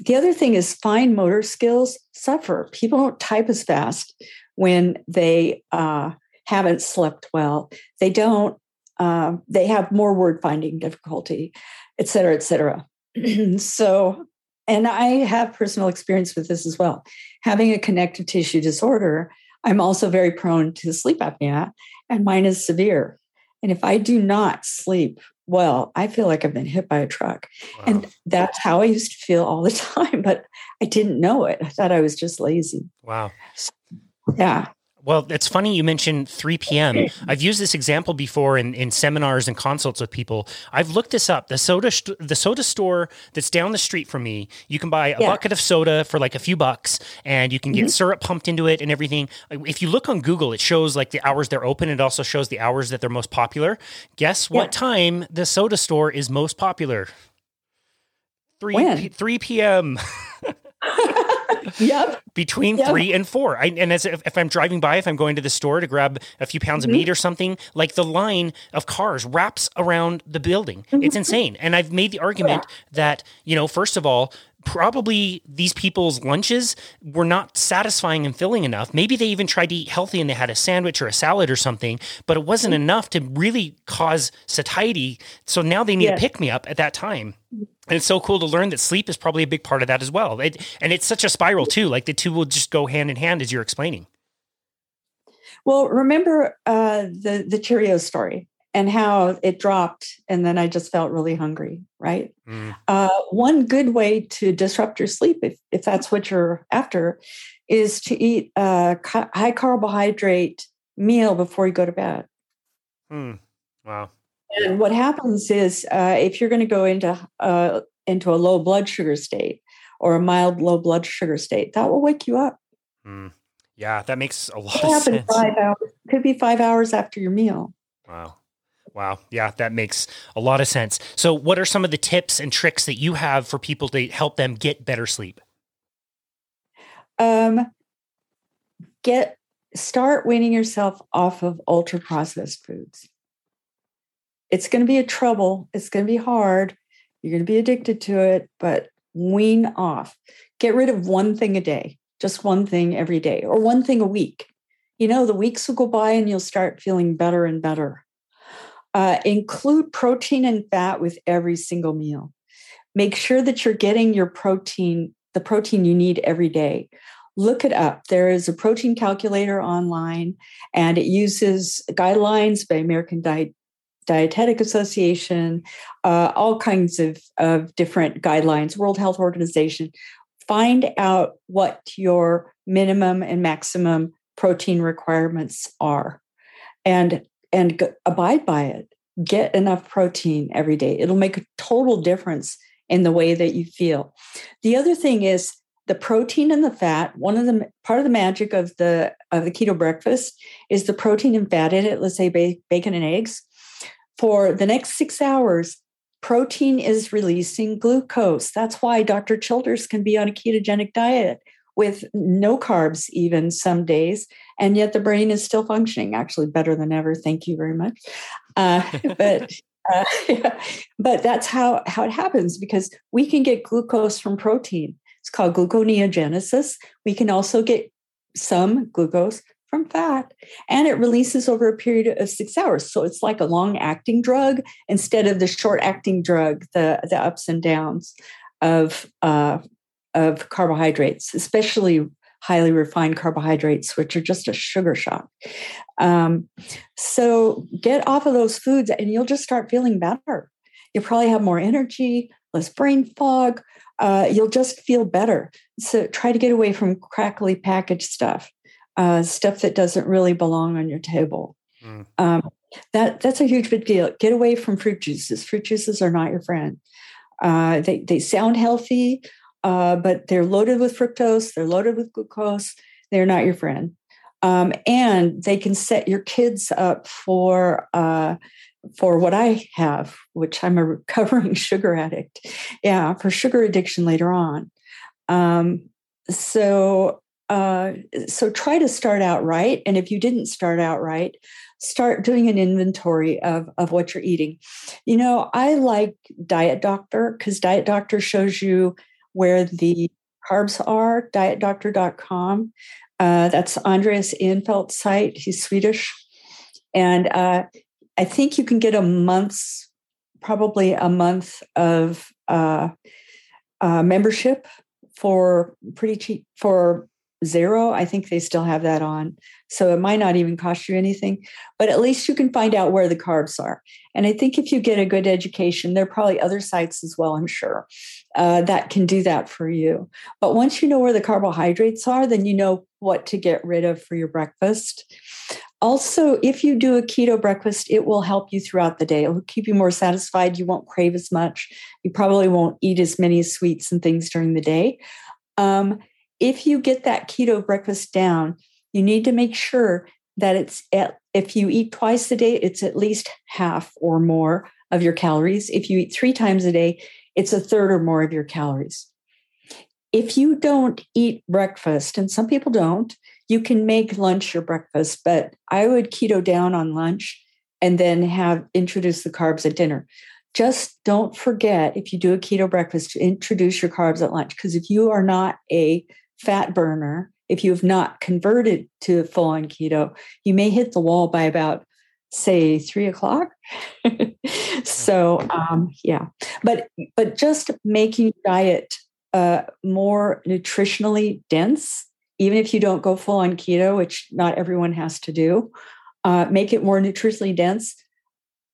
B: The other thing is fine motor skills suffer. People don't type as fast when they uh, haven't slept well. They don't. Uh, they have more word finding difficulty, et cetera, et cetera. so and I have personal experience with this as well. Having a connective tissue disorder, I'm also very prone to sleep apnea, and mine is severe. And if I do not sleep well, I feel like I've been hit by a truck. Wow. And that's how I used to feel all the time, but I didn't know it. I thought I was just lazy.
A: Wow.
B: So, yeah.
A: Well, it's funny you mentioned 3 p.m. I've used this example before in, in seminars and consults with people. I've looked this up. The soda st- the soda store that's down the street from me, you can buy a yeah. bucket of soda for like a few bucks and you can get mm-hmm. syrup pumped into it and everything. If you look on Google, it shows like the hours they're open. It also shows the hours that they're most popular. Guess what yeah. time the soda store is most popular? 3 when? P- 3 p.m.
B: yep.
A: Between yep. three and four. I, and as if, if, I'm driving by, if I'm going to the store to grab a few pounds mm-hmm. of meat or something, like the line of cars wraps around the building. Mm-hmm. It's insane. And I've made the argument yeah. that, you know, first of all, probably these people's lunches were not satisfying and filling enough. Maybe they even tried to eat healthy and they had a sandwich or a salad or something, but it wasn't mm-hmm. enough to really cause satiety. So now they need yes. to pick me up at that time. And it's so cool to learn that sleep is probably a big part of that as well. It, and it's such a spiral too. Like the two will just go hand in hand as you're explaining.
B: Well, remember uh, the the Cheerio story and how it dropped and then i just felt really hungry right mm. uh, one good way to disrupt your sleep if, if that's what you're after is to eat a high carbohydrate meal before you go to bed
A: mm. wow
B: and what happens is uh, if you're going to go into uh, into a low blood sugar state or a mild low blood sugar state that will wake you up
A: mm. yeah that makes a lot it of sense
B: five hours could be five hours after your meal
A: wow Wow. Yeah, that makes a lot of sense. So, what are some of the tips and tricks that you have for people to help them get better sleep?
B: Um, get start weaning yourself off of ultra processed foods. It's going to be a trouble. It's going to be hard. You're going to be addicted to it, but wean off. Get rid of one thing a day, just one thing every day, or one thing a week. You know, the weeks will go by and you'll start feeling better and better. Uh, include protein and fat with every single meal. Make sure that you're getting your protein, the protein you need every day look it up. There is a protein calculator online, and it uses guidelines by American Diet, Dietetic Association, uh, all kinds of, of different guidelines, World Health Organization. Find out what your minimum and maximum protein requirements are, and and abide by it. Get enough protein every day. It'll make a total difference in the way that you feel. The other thing is the protein and the fat one of the part of the magic of the of the keto breakfast is the protein and fat in it let's say bacon and eggs for the next six hours protein is releasing glucose. That's why dr childers can be on a ketogenic diet with no carbs even some days and yet the brain is still functioning actually better than ever. Thank you very much. Uh, but uh, yeah, but that's how how it happens because we can get glucose from protein. It's called gluconeogenesis. We can also get some glucose from fat, and it releases over a period of six hours. So it's like a long acting drug instead of the short acting drug, the, the ups and downs of, uh, of carbohydrates, especially highly refined carbohydrates, which are just a sugar shock. Um, so get off of those foods and you'll just start feeling better. You'll probably have more energy, less brain fog, uh, you'll just feel better. So try to get away from crackly packaged stuff, uh, stuff that doesn't really belong on your table. Mm. Um, that that's a huge big deal. Get away from fruit juices. Fruit juices are not your friend. Uh, they they sound healthy, uh, but they're loaded with fructose. They're loaded with glucose. They're not your friend. Um, and they can set your kids up for uh, for what I have, which I'm a recovering sugar addict. Yeah, for sugar addiction later on. Um, so uh, so try to start out right, and if you didn't start out right, start doing an inventory of of what you're eating. You know, I like Diet Doctor because Diet Doctor shows you where the carbs are. DietDoctor.com. Uh, that's Andreas Eenfeldt's site. He's Swedish, and uh, I think you can get a month's, probably a month of uh, uh, membership for pretty cheap for zero. I think they still have that on. So it might not even cost you anything, but at least you can find out where the carbs are. And I think if you get a good education, there are probably other sites as well, I'm sure, uh, that can do that for you. But once you know where the carbohydrates are, then you know what to get rid of for your breakfast. Also, if you do a keto breakfast, it will help you throughout the day. It will keep you more satisfied. You won't crave as much. You probably won't eat as many sweets and things during the day. Um, if you get that keto breakfast down, you need to make sure that it's at, if you eat twice a day, it's at least half or more of your calories. If you eat three times a day, it's a third or more of your calories. If you don't eat breakfast, and some people don't, you can make lunch your breakfast, but I would keto down on lunch and then have introduce the carbs at dinner. Just don't forget if you do a keto breakfast to introduce your carbs at lunch. Because if you are not a fat burner, if you have not converted to full on keto, you may hit the wall by about say three o'clock. so um, yeah, but but just making diet uh, more nutritionally dense even if you don't go full on keto, which not everyone has to do, uh, make it more nutritionally dense.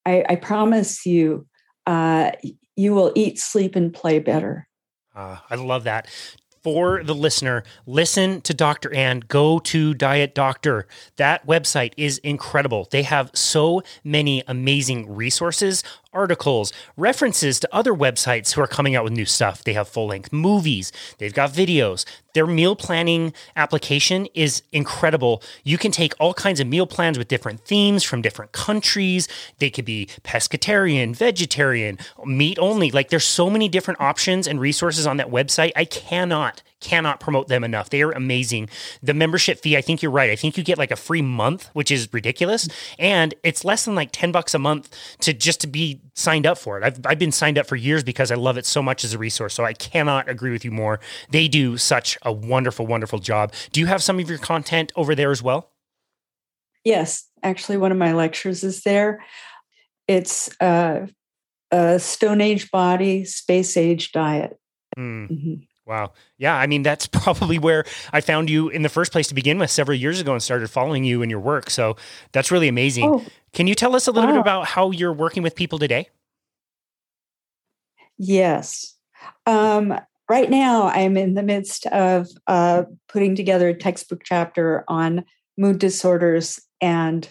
B: I, I promise you, uh, you will eat, sleep, and play better.
A: Uh, I love that for the listener, listen to Dr. Ann, go to Diet Doctor. That website is incredible. They have so many amazing resources, articles, references to other websites who are coming out with new stuff. They have full length movies, they've got videos. Their meal planning application is incredible. You can take all kinds of meal plans with different themes from different countries. They could be pescatarian, vegetarian, meat only. Like there's so many different options and resources on that website. I cannot cannot promote them enough. They are amazing. The membership fee, I think you're right. I think you get like a free month, which is ridiculous. And it's less than like 10 bucks a month to just to be signed up for it. I've, I've been signed up for years because I love it so much as a resource. So I cannot agree with you more. They do such a wonderful, wonderful job. Do you have some of your content over there as well?
B: Yes, actually, one of my lectures is there. It's uh, a Stone Age body, space age diet.
A: Mm. Mm-hmm. Wow. Yeah. I mean, that's probably where I found you in the first place to begin with several years ago and started following you and your work. So that's really amazing. Oh, Can you tell us a little wow. bit about how you're working with people today?
B: Yes. Um, right now, I'm in the midst of uh, putting together a textbook chapter on mood disorders and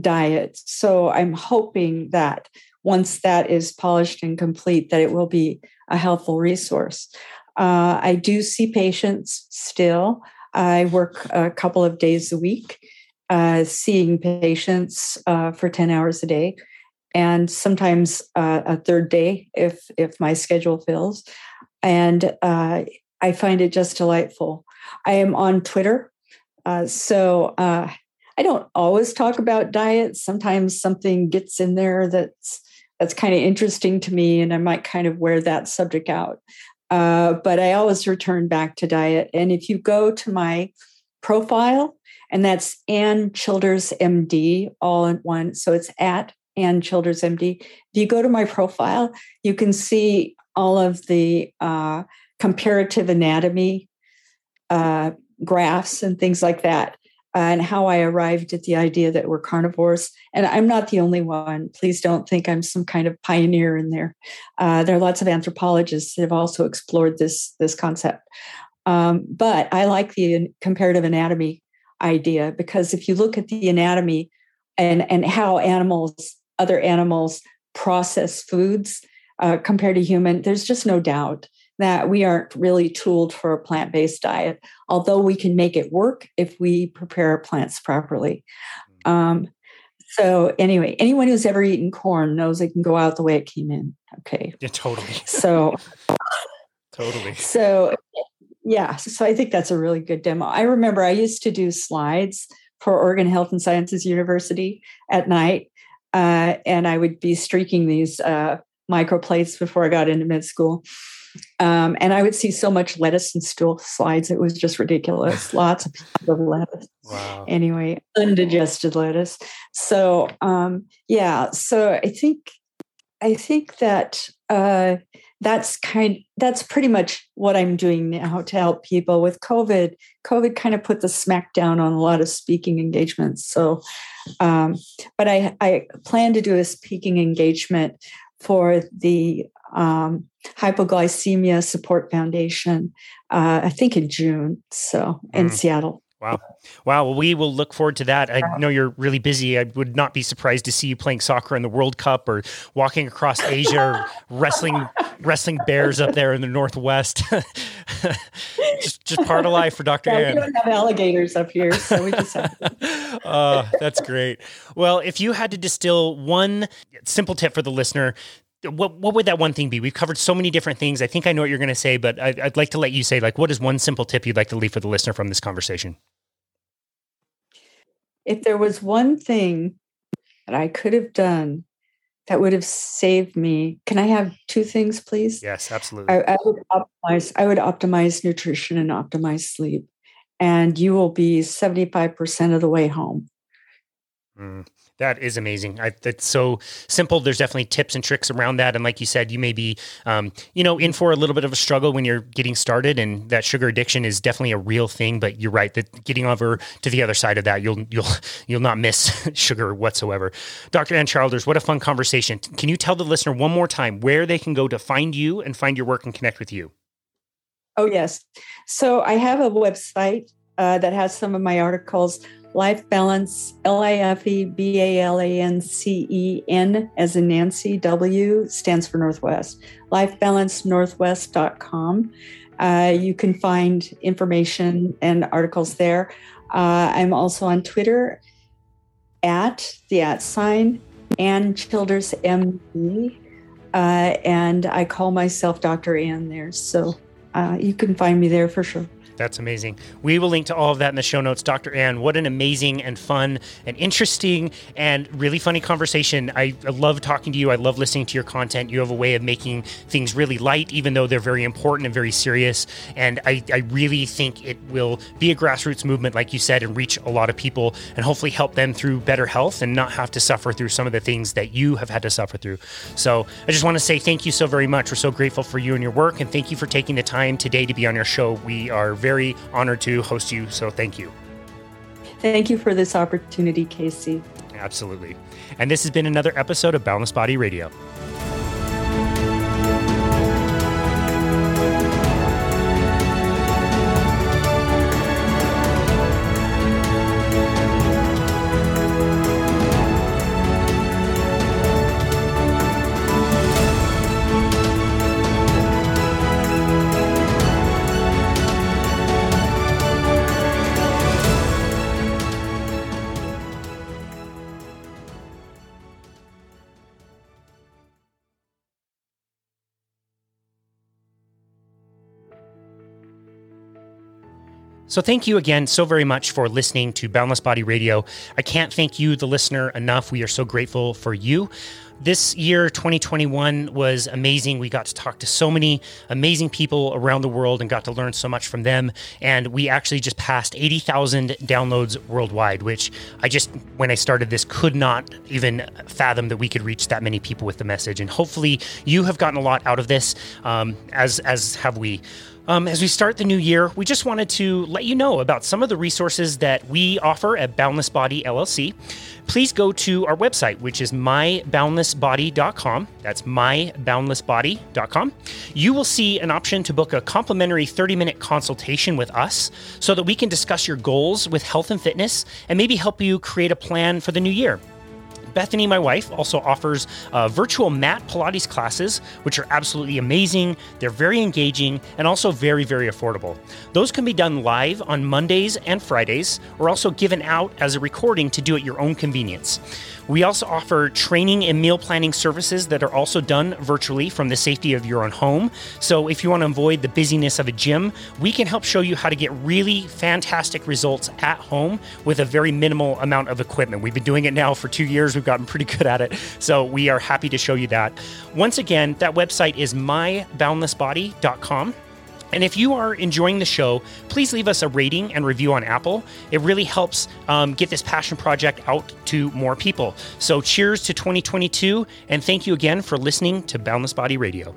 B: diet. So I'm hoping that once that is polished and complete, that it will be a helpful resource. Uh, I do see patients still. I work a couple of days a week, uh, seeing patients uh, for 10 hours a day, and sometimes uh, a third day if, if my schedule fills. And uh, I find it just delightful. I am on Twitter. Uh, so I don't always talk about diet. Sometimes something gets in there that's that's kind of interesting to me, and I might kind of wear that subject out. Uh, but I always return back to diet. And if you go to my profile, and that's Ann Childers MD, all in one. So it's at Ann Childers MD. If you go to my profile, you can see all of the uh, comparative anatomy uh, graphs and things like that and how I arrived at the idea that we're carnivores. And I'm not the only one. Please don't think I'm some kind of pioneer in there. Uh, there are lots of anthropologists that have also explored this, this concept. Um, but I like the comparative anatomy idea because if you look at the anatomy and, and how animals, other animals process foods uh, compared to human, there's just no doubt that we aren't really tooled for a plant based diet, although we can make it work if we prepare plants properly. Mm. Um, so, anyway, anyone who's ever eaten corn knows it can go out the way it came in. Okay.
A: Yeah, totally.
B: So,
A: totally.
B: So, yeah. So, I think that's a really good demo. I remember I used to do slides for Oregon Health and Sciences University at night. Uh, and I would be streaking these uh, microplates before I got into med school. Um, and I would see so much lettuce and stool slides. It was just ridiculous. Lots of pieces of lettuce. Wow. Anyway, undigested lettuce. So um, yeah, so I think I think that uh, that's kind that's pretty much what I'm doing now to help people with COVID. COVID kind of put the smack down on a lot of speaking engagements. So, um, but I I plan to do a speaking engagement for the um, Hypoglycemia Support Foundation, uh, I think in June. So in mm. Seattle.
A: Wow. Wow. Well, we will look forward to that. I know you're really busy. I would not be surprised to see you playing soccer in the World Cup or walking across Asia or wrestling wrestling bears up there in the Northwest. just, just part of life for Dr. Yeah.
B: We don't have alligators up here, so we just have.
A: uh, that's great. Well, if you had to distill one simple tip for the listener what what would that one thing be? We've covered so many different things. I think I know what you're going to say, but I, would like to let you say like, what is one simple tip you'd like to leave for the listener from this conversation?
B: If there was one thing that I could have done that would have saved me, can I have two things, please?
A: Yes, absolutely. I,
B: I would optimize. I would optimize nutrition and optimize sleep, and you will be seventy five percent of the way home.
A: Mm. That is amazing. I, that's so simple. There's definitely tips and tricks around that. And like you said, you may be, um, you know, in for a little bit of a struggle when you're getting started, and that sugar addiction is definitely a real thing. But you're right that getting over to the other side of that, you'll you'll you'll not miss sugar whatsoever. Dr. Ann Childers, what a fun conversation. Can you tell the listener one more time where they can go to find you and find your work and connect with you?
B: Oh yes. So I have a website uh, that has some of my articles Life Balance, L I F E B A L A N C E N, as in Nancy, W stands for Northwest. LifeBalanceNorthwest.com. Uh, you can find information and articles there. Uh, I'm also on Twitter at the at sign Ann Childers MD. Uh, and I call myself Dr. Ann there. So uh, you can find me there for sure.
A: That's amazing. We will link to all of that in the show notes. Dr. Ann, what an amazing and fun and interesting and really funny conversation. I, I, love talking to you. I love listening to your content. You have a way of making things really light, even though they're very important and very serious. And I, I really think it will be a grassroots movement, like you said, and reach a lot of people and hopefully help them through better health and not have to suffer through some of the things that you have had to suffer through. So I just want to say thank you so very much. We're so grateful for you and your work. And thank you for taking the time today to be on your show. We are very honored to host you. So thank you.
B: Thank you for this opportunity, Casey.
A: Absolutely. And this has been another episode of Boundless Body Radio. So, thank you again so very much for listening to Boundless Body Radio. I can't thank you, the listener, enough. We are so grateful for you. This year, 2021, was amazing. We got to talk to so many amazing people around the world and got to learn so much from them. And we actually just passed 80,000 downloads worldwide, which I just, when I started this, could not even fathom that we could reach that many people with the message. And hopefully, you have gotten a lot out of this, um, as as have we. Um, as we start the new year, we just wanted to let you know about some of the resources that we offer at Boundless Body LLC. Please go to our website, which is myboundlessbody.com. That's myboundlessbody.com. You will see an option to book a complimentary 30 minute consultation with us so that we can discuss your goals with health and fitness and maybe help you create a plan for the new year. Bethany, my wife, also offers uh, virtual mat Pilates classes, which are absolutely amazing. They're very engaging and also very, very affordable. Those can be done live on Mondays and Fridays, or also given out as a recording to do at your own convenience. We also offer training and meal planning services that are also done virtually from the safety of your own home. So, if you want to avoid the busyness of a gym, we can help show you how to get really fantastic results at home with a very minimal amount of equipment. We've been doing it now for two years, we've gotten pretty good at it. So, we are happy to show you that. Once again, that website is myboundlessbody.com. And if you are enjoying the show, please leave us a rating and review on Apple. It really helps um, get this passion project out to more people. So, cheers to 2022, and thank you again for listening to Boundless Body Radio.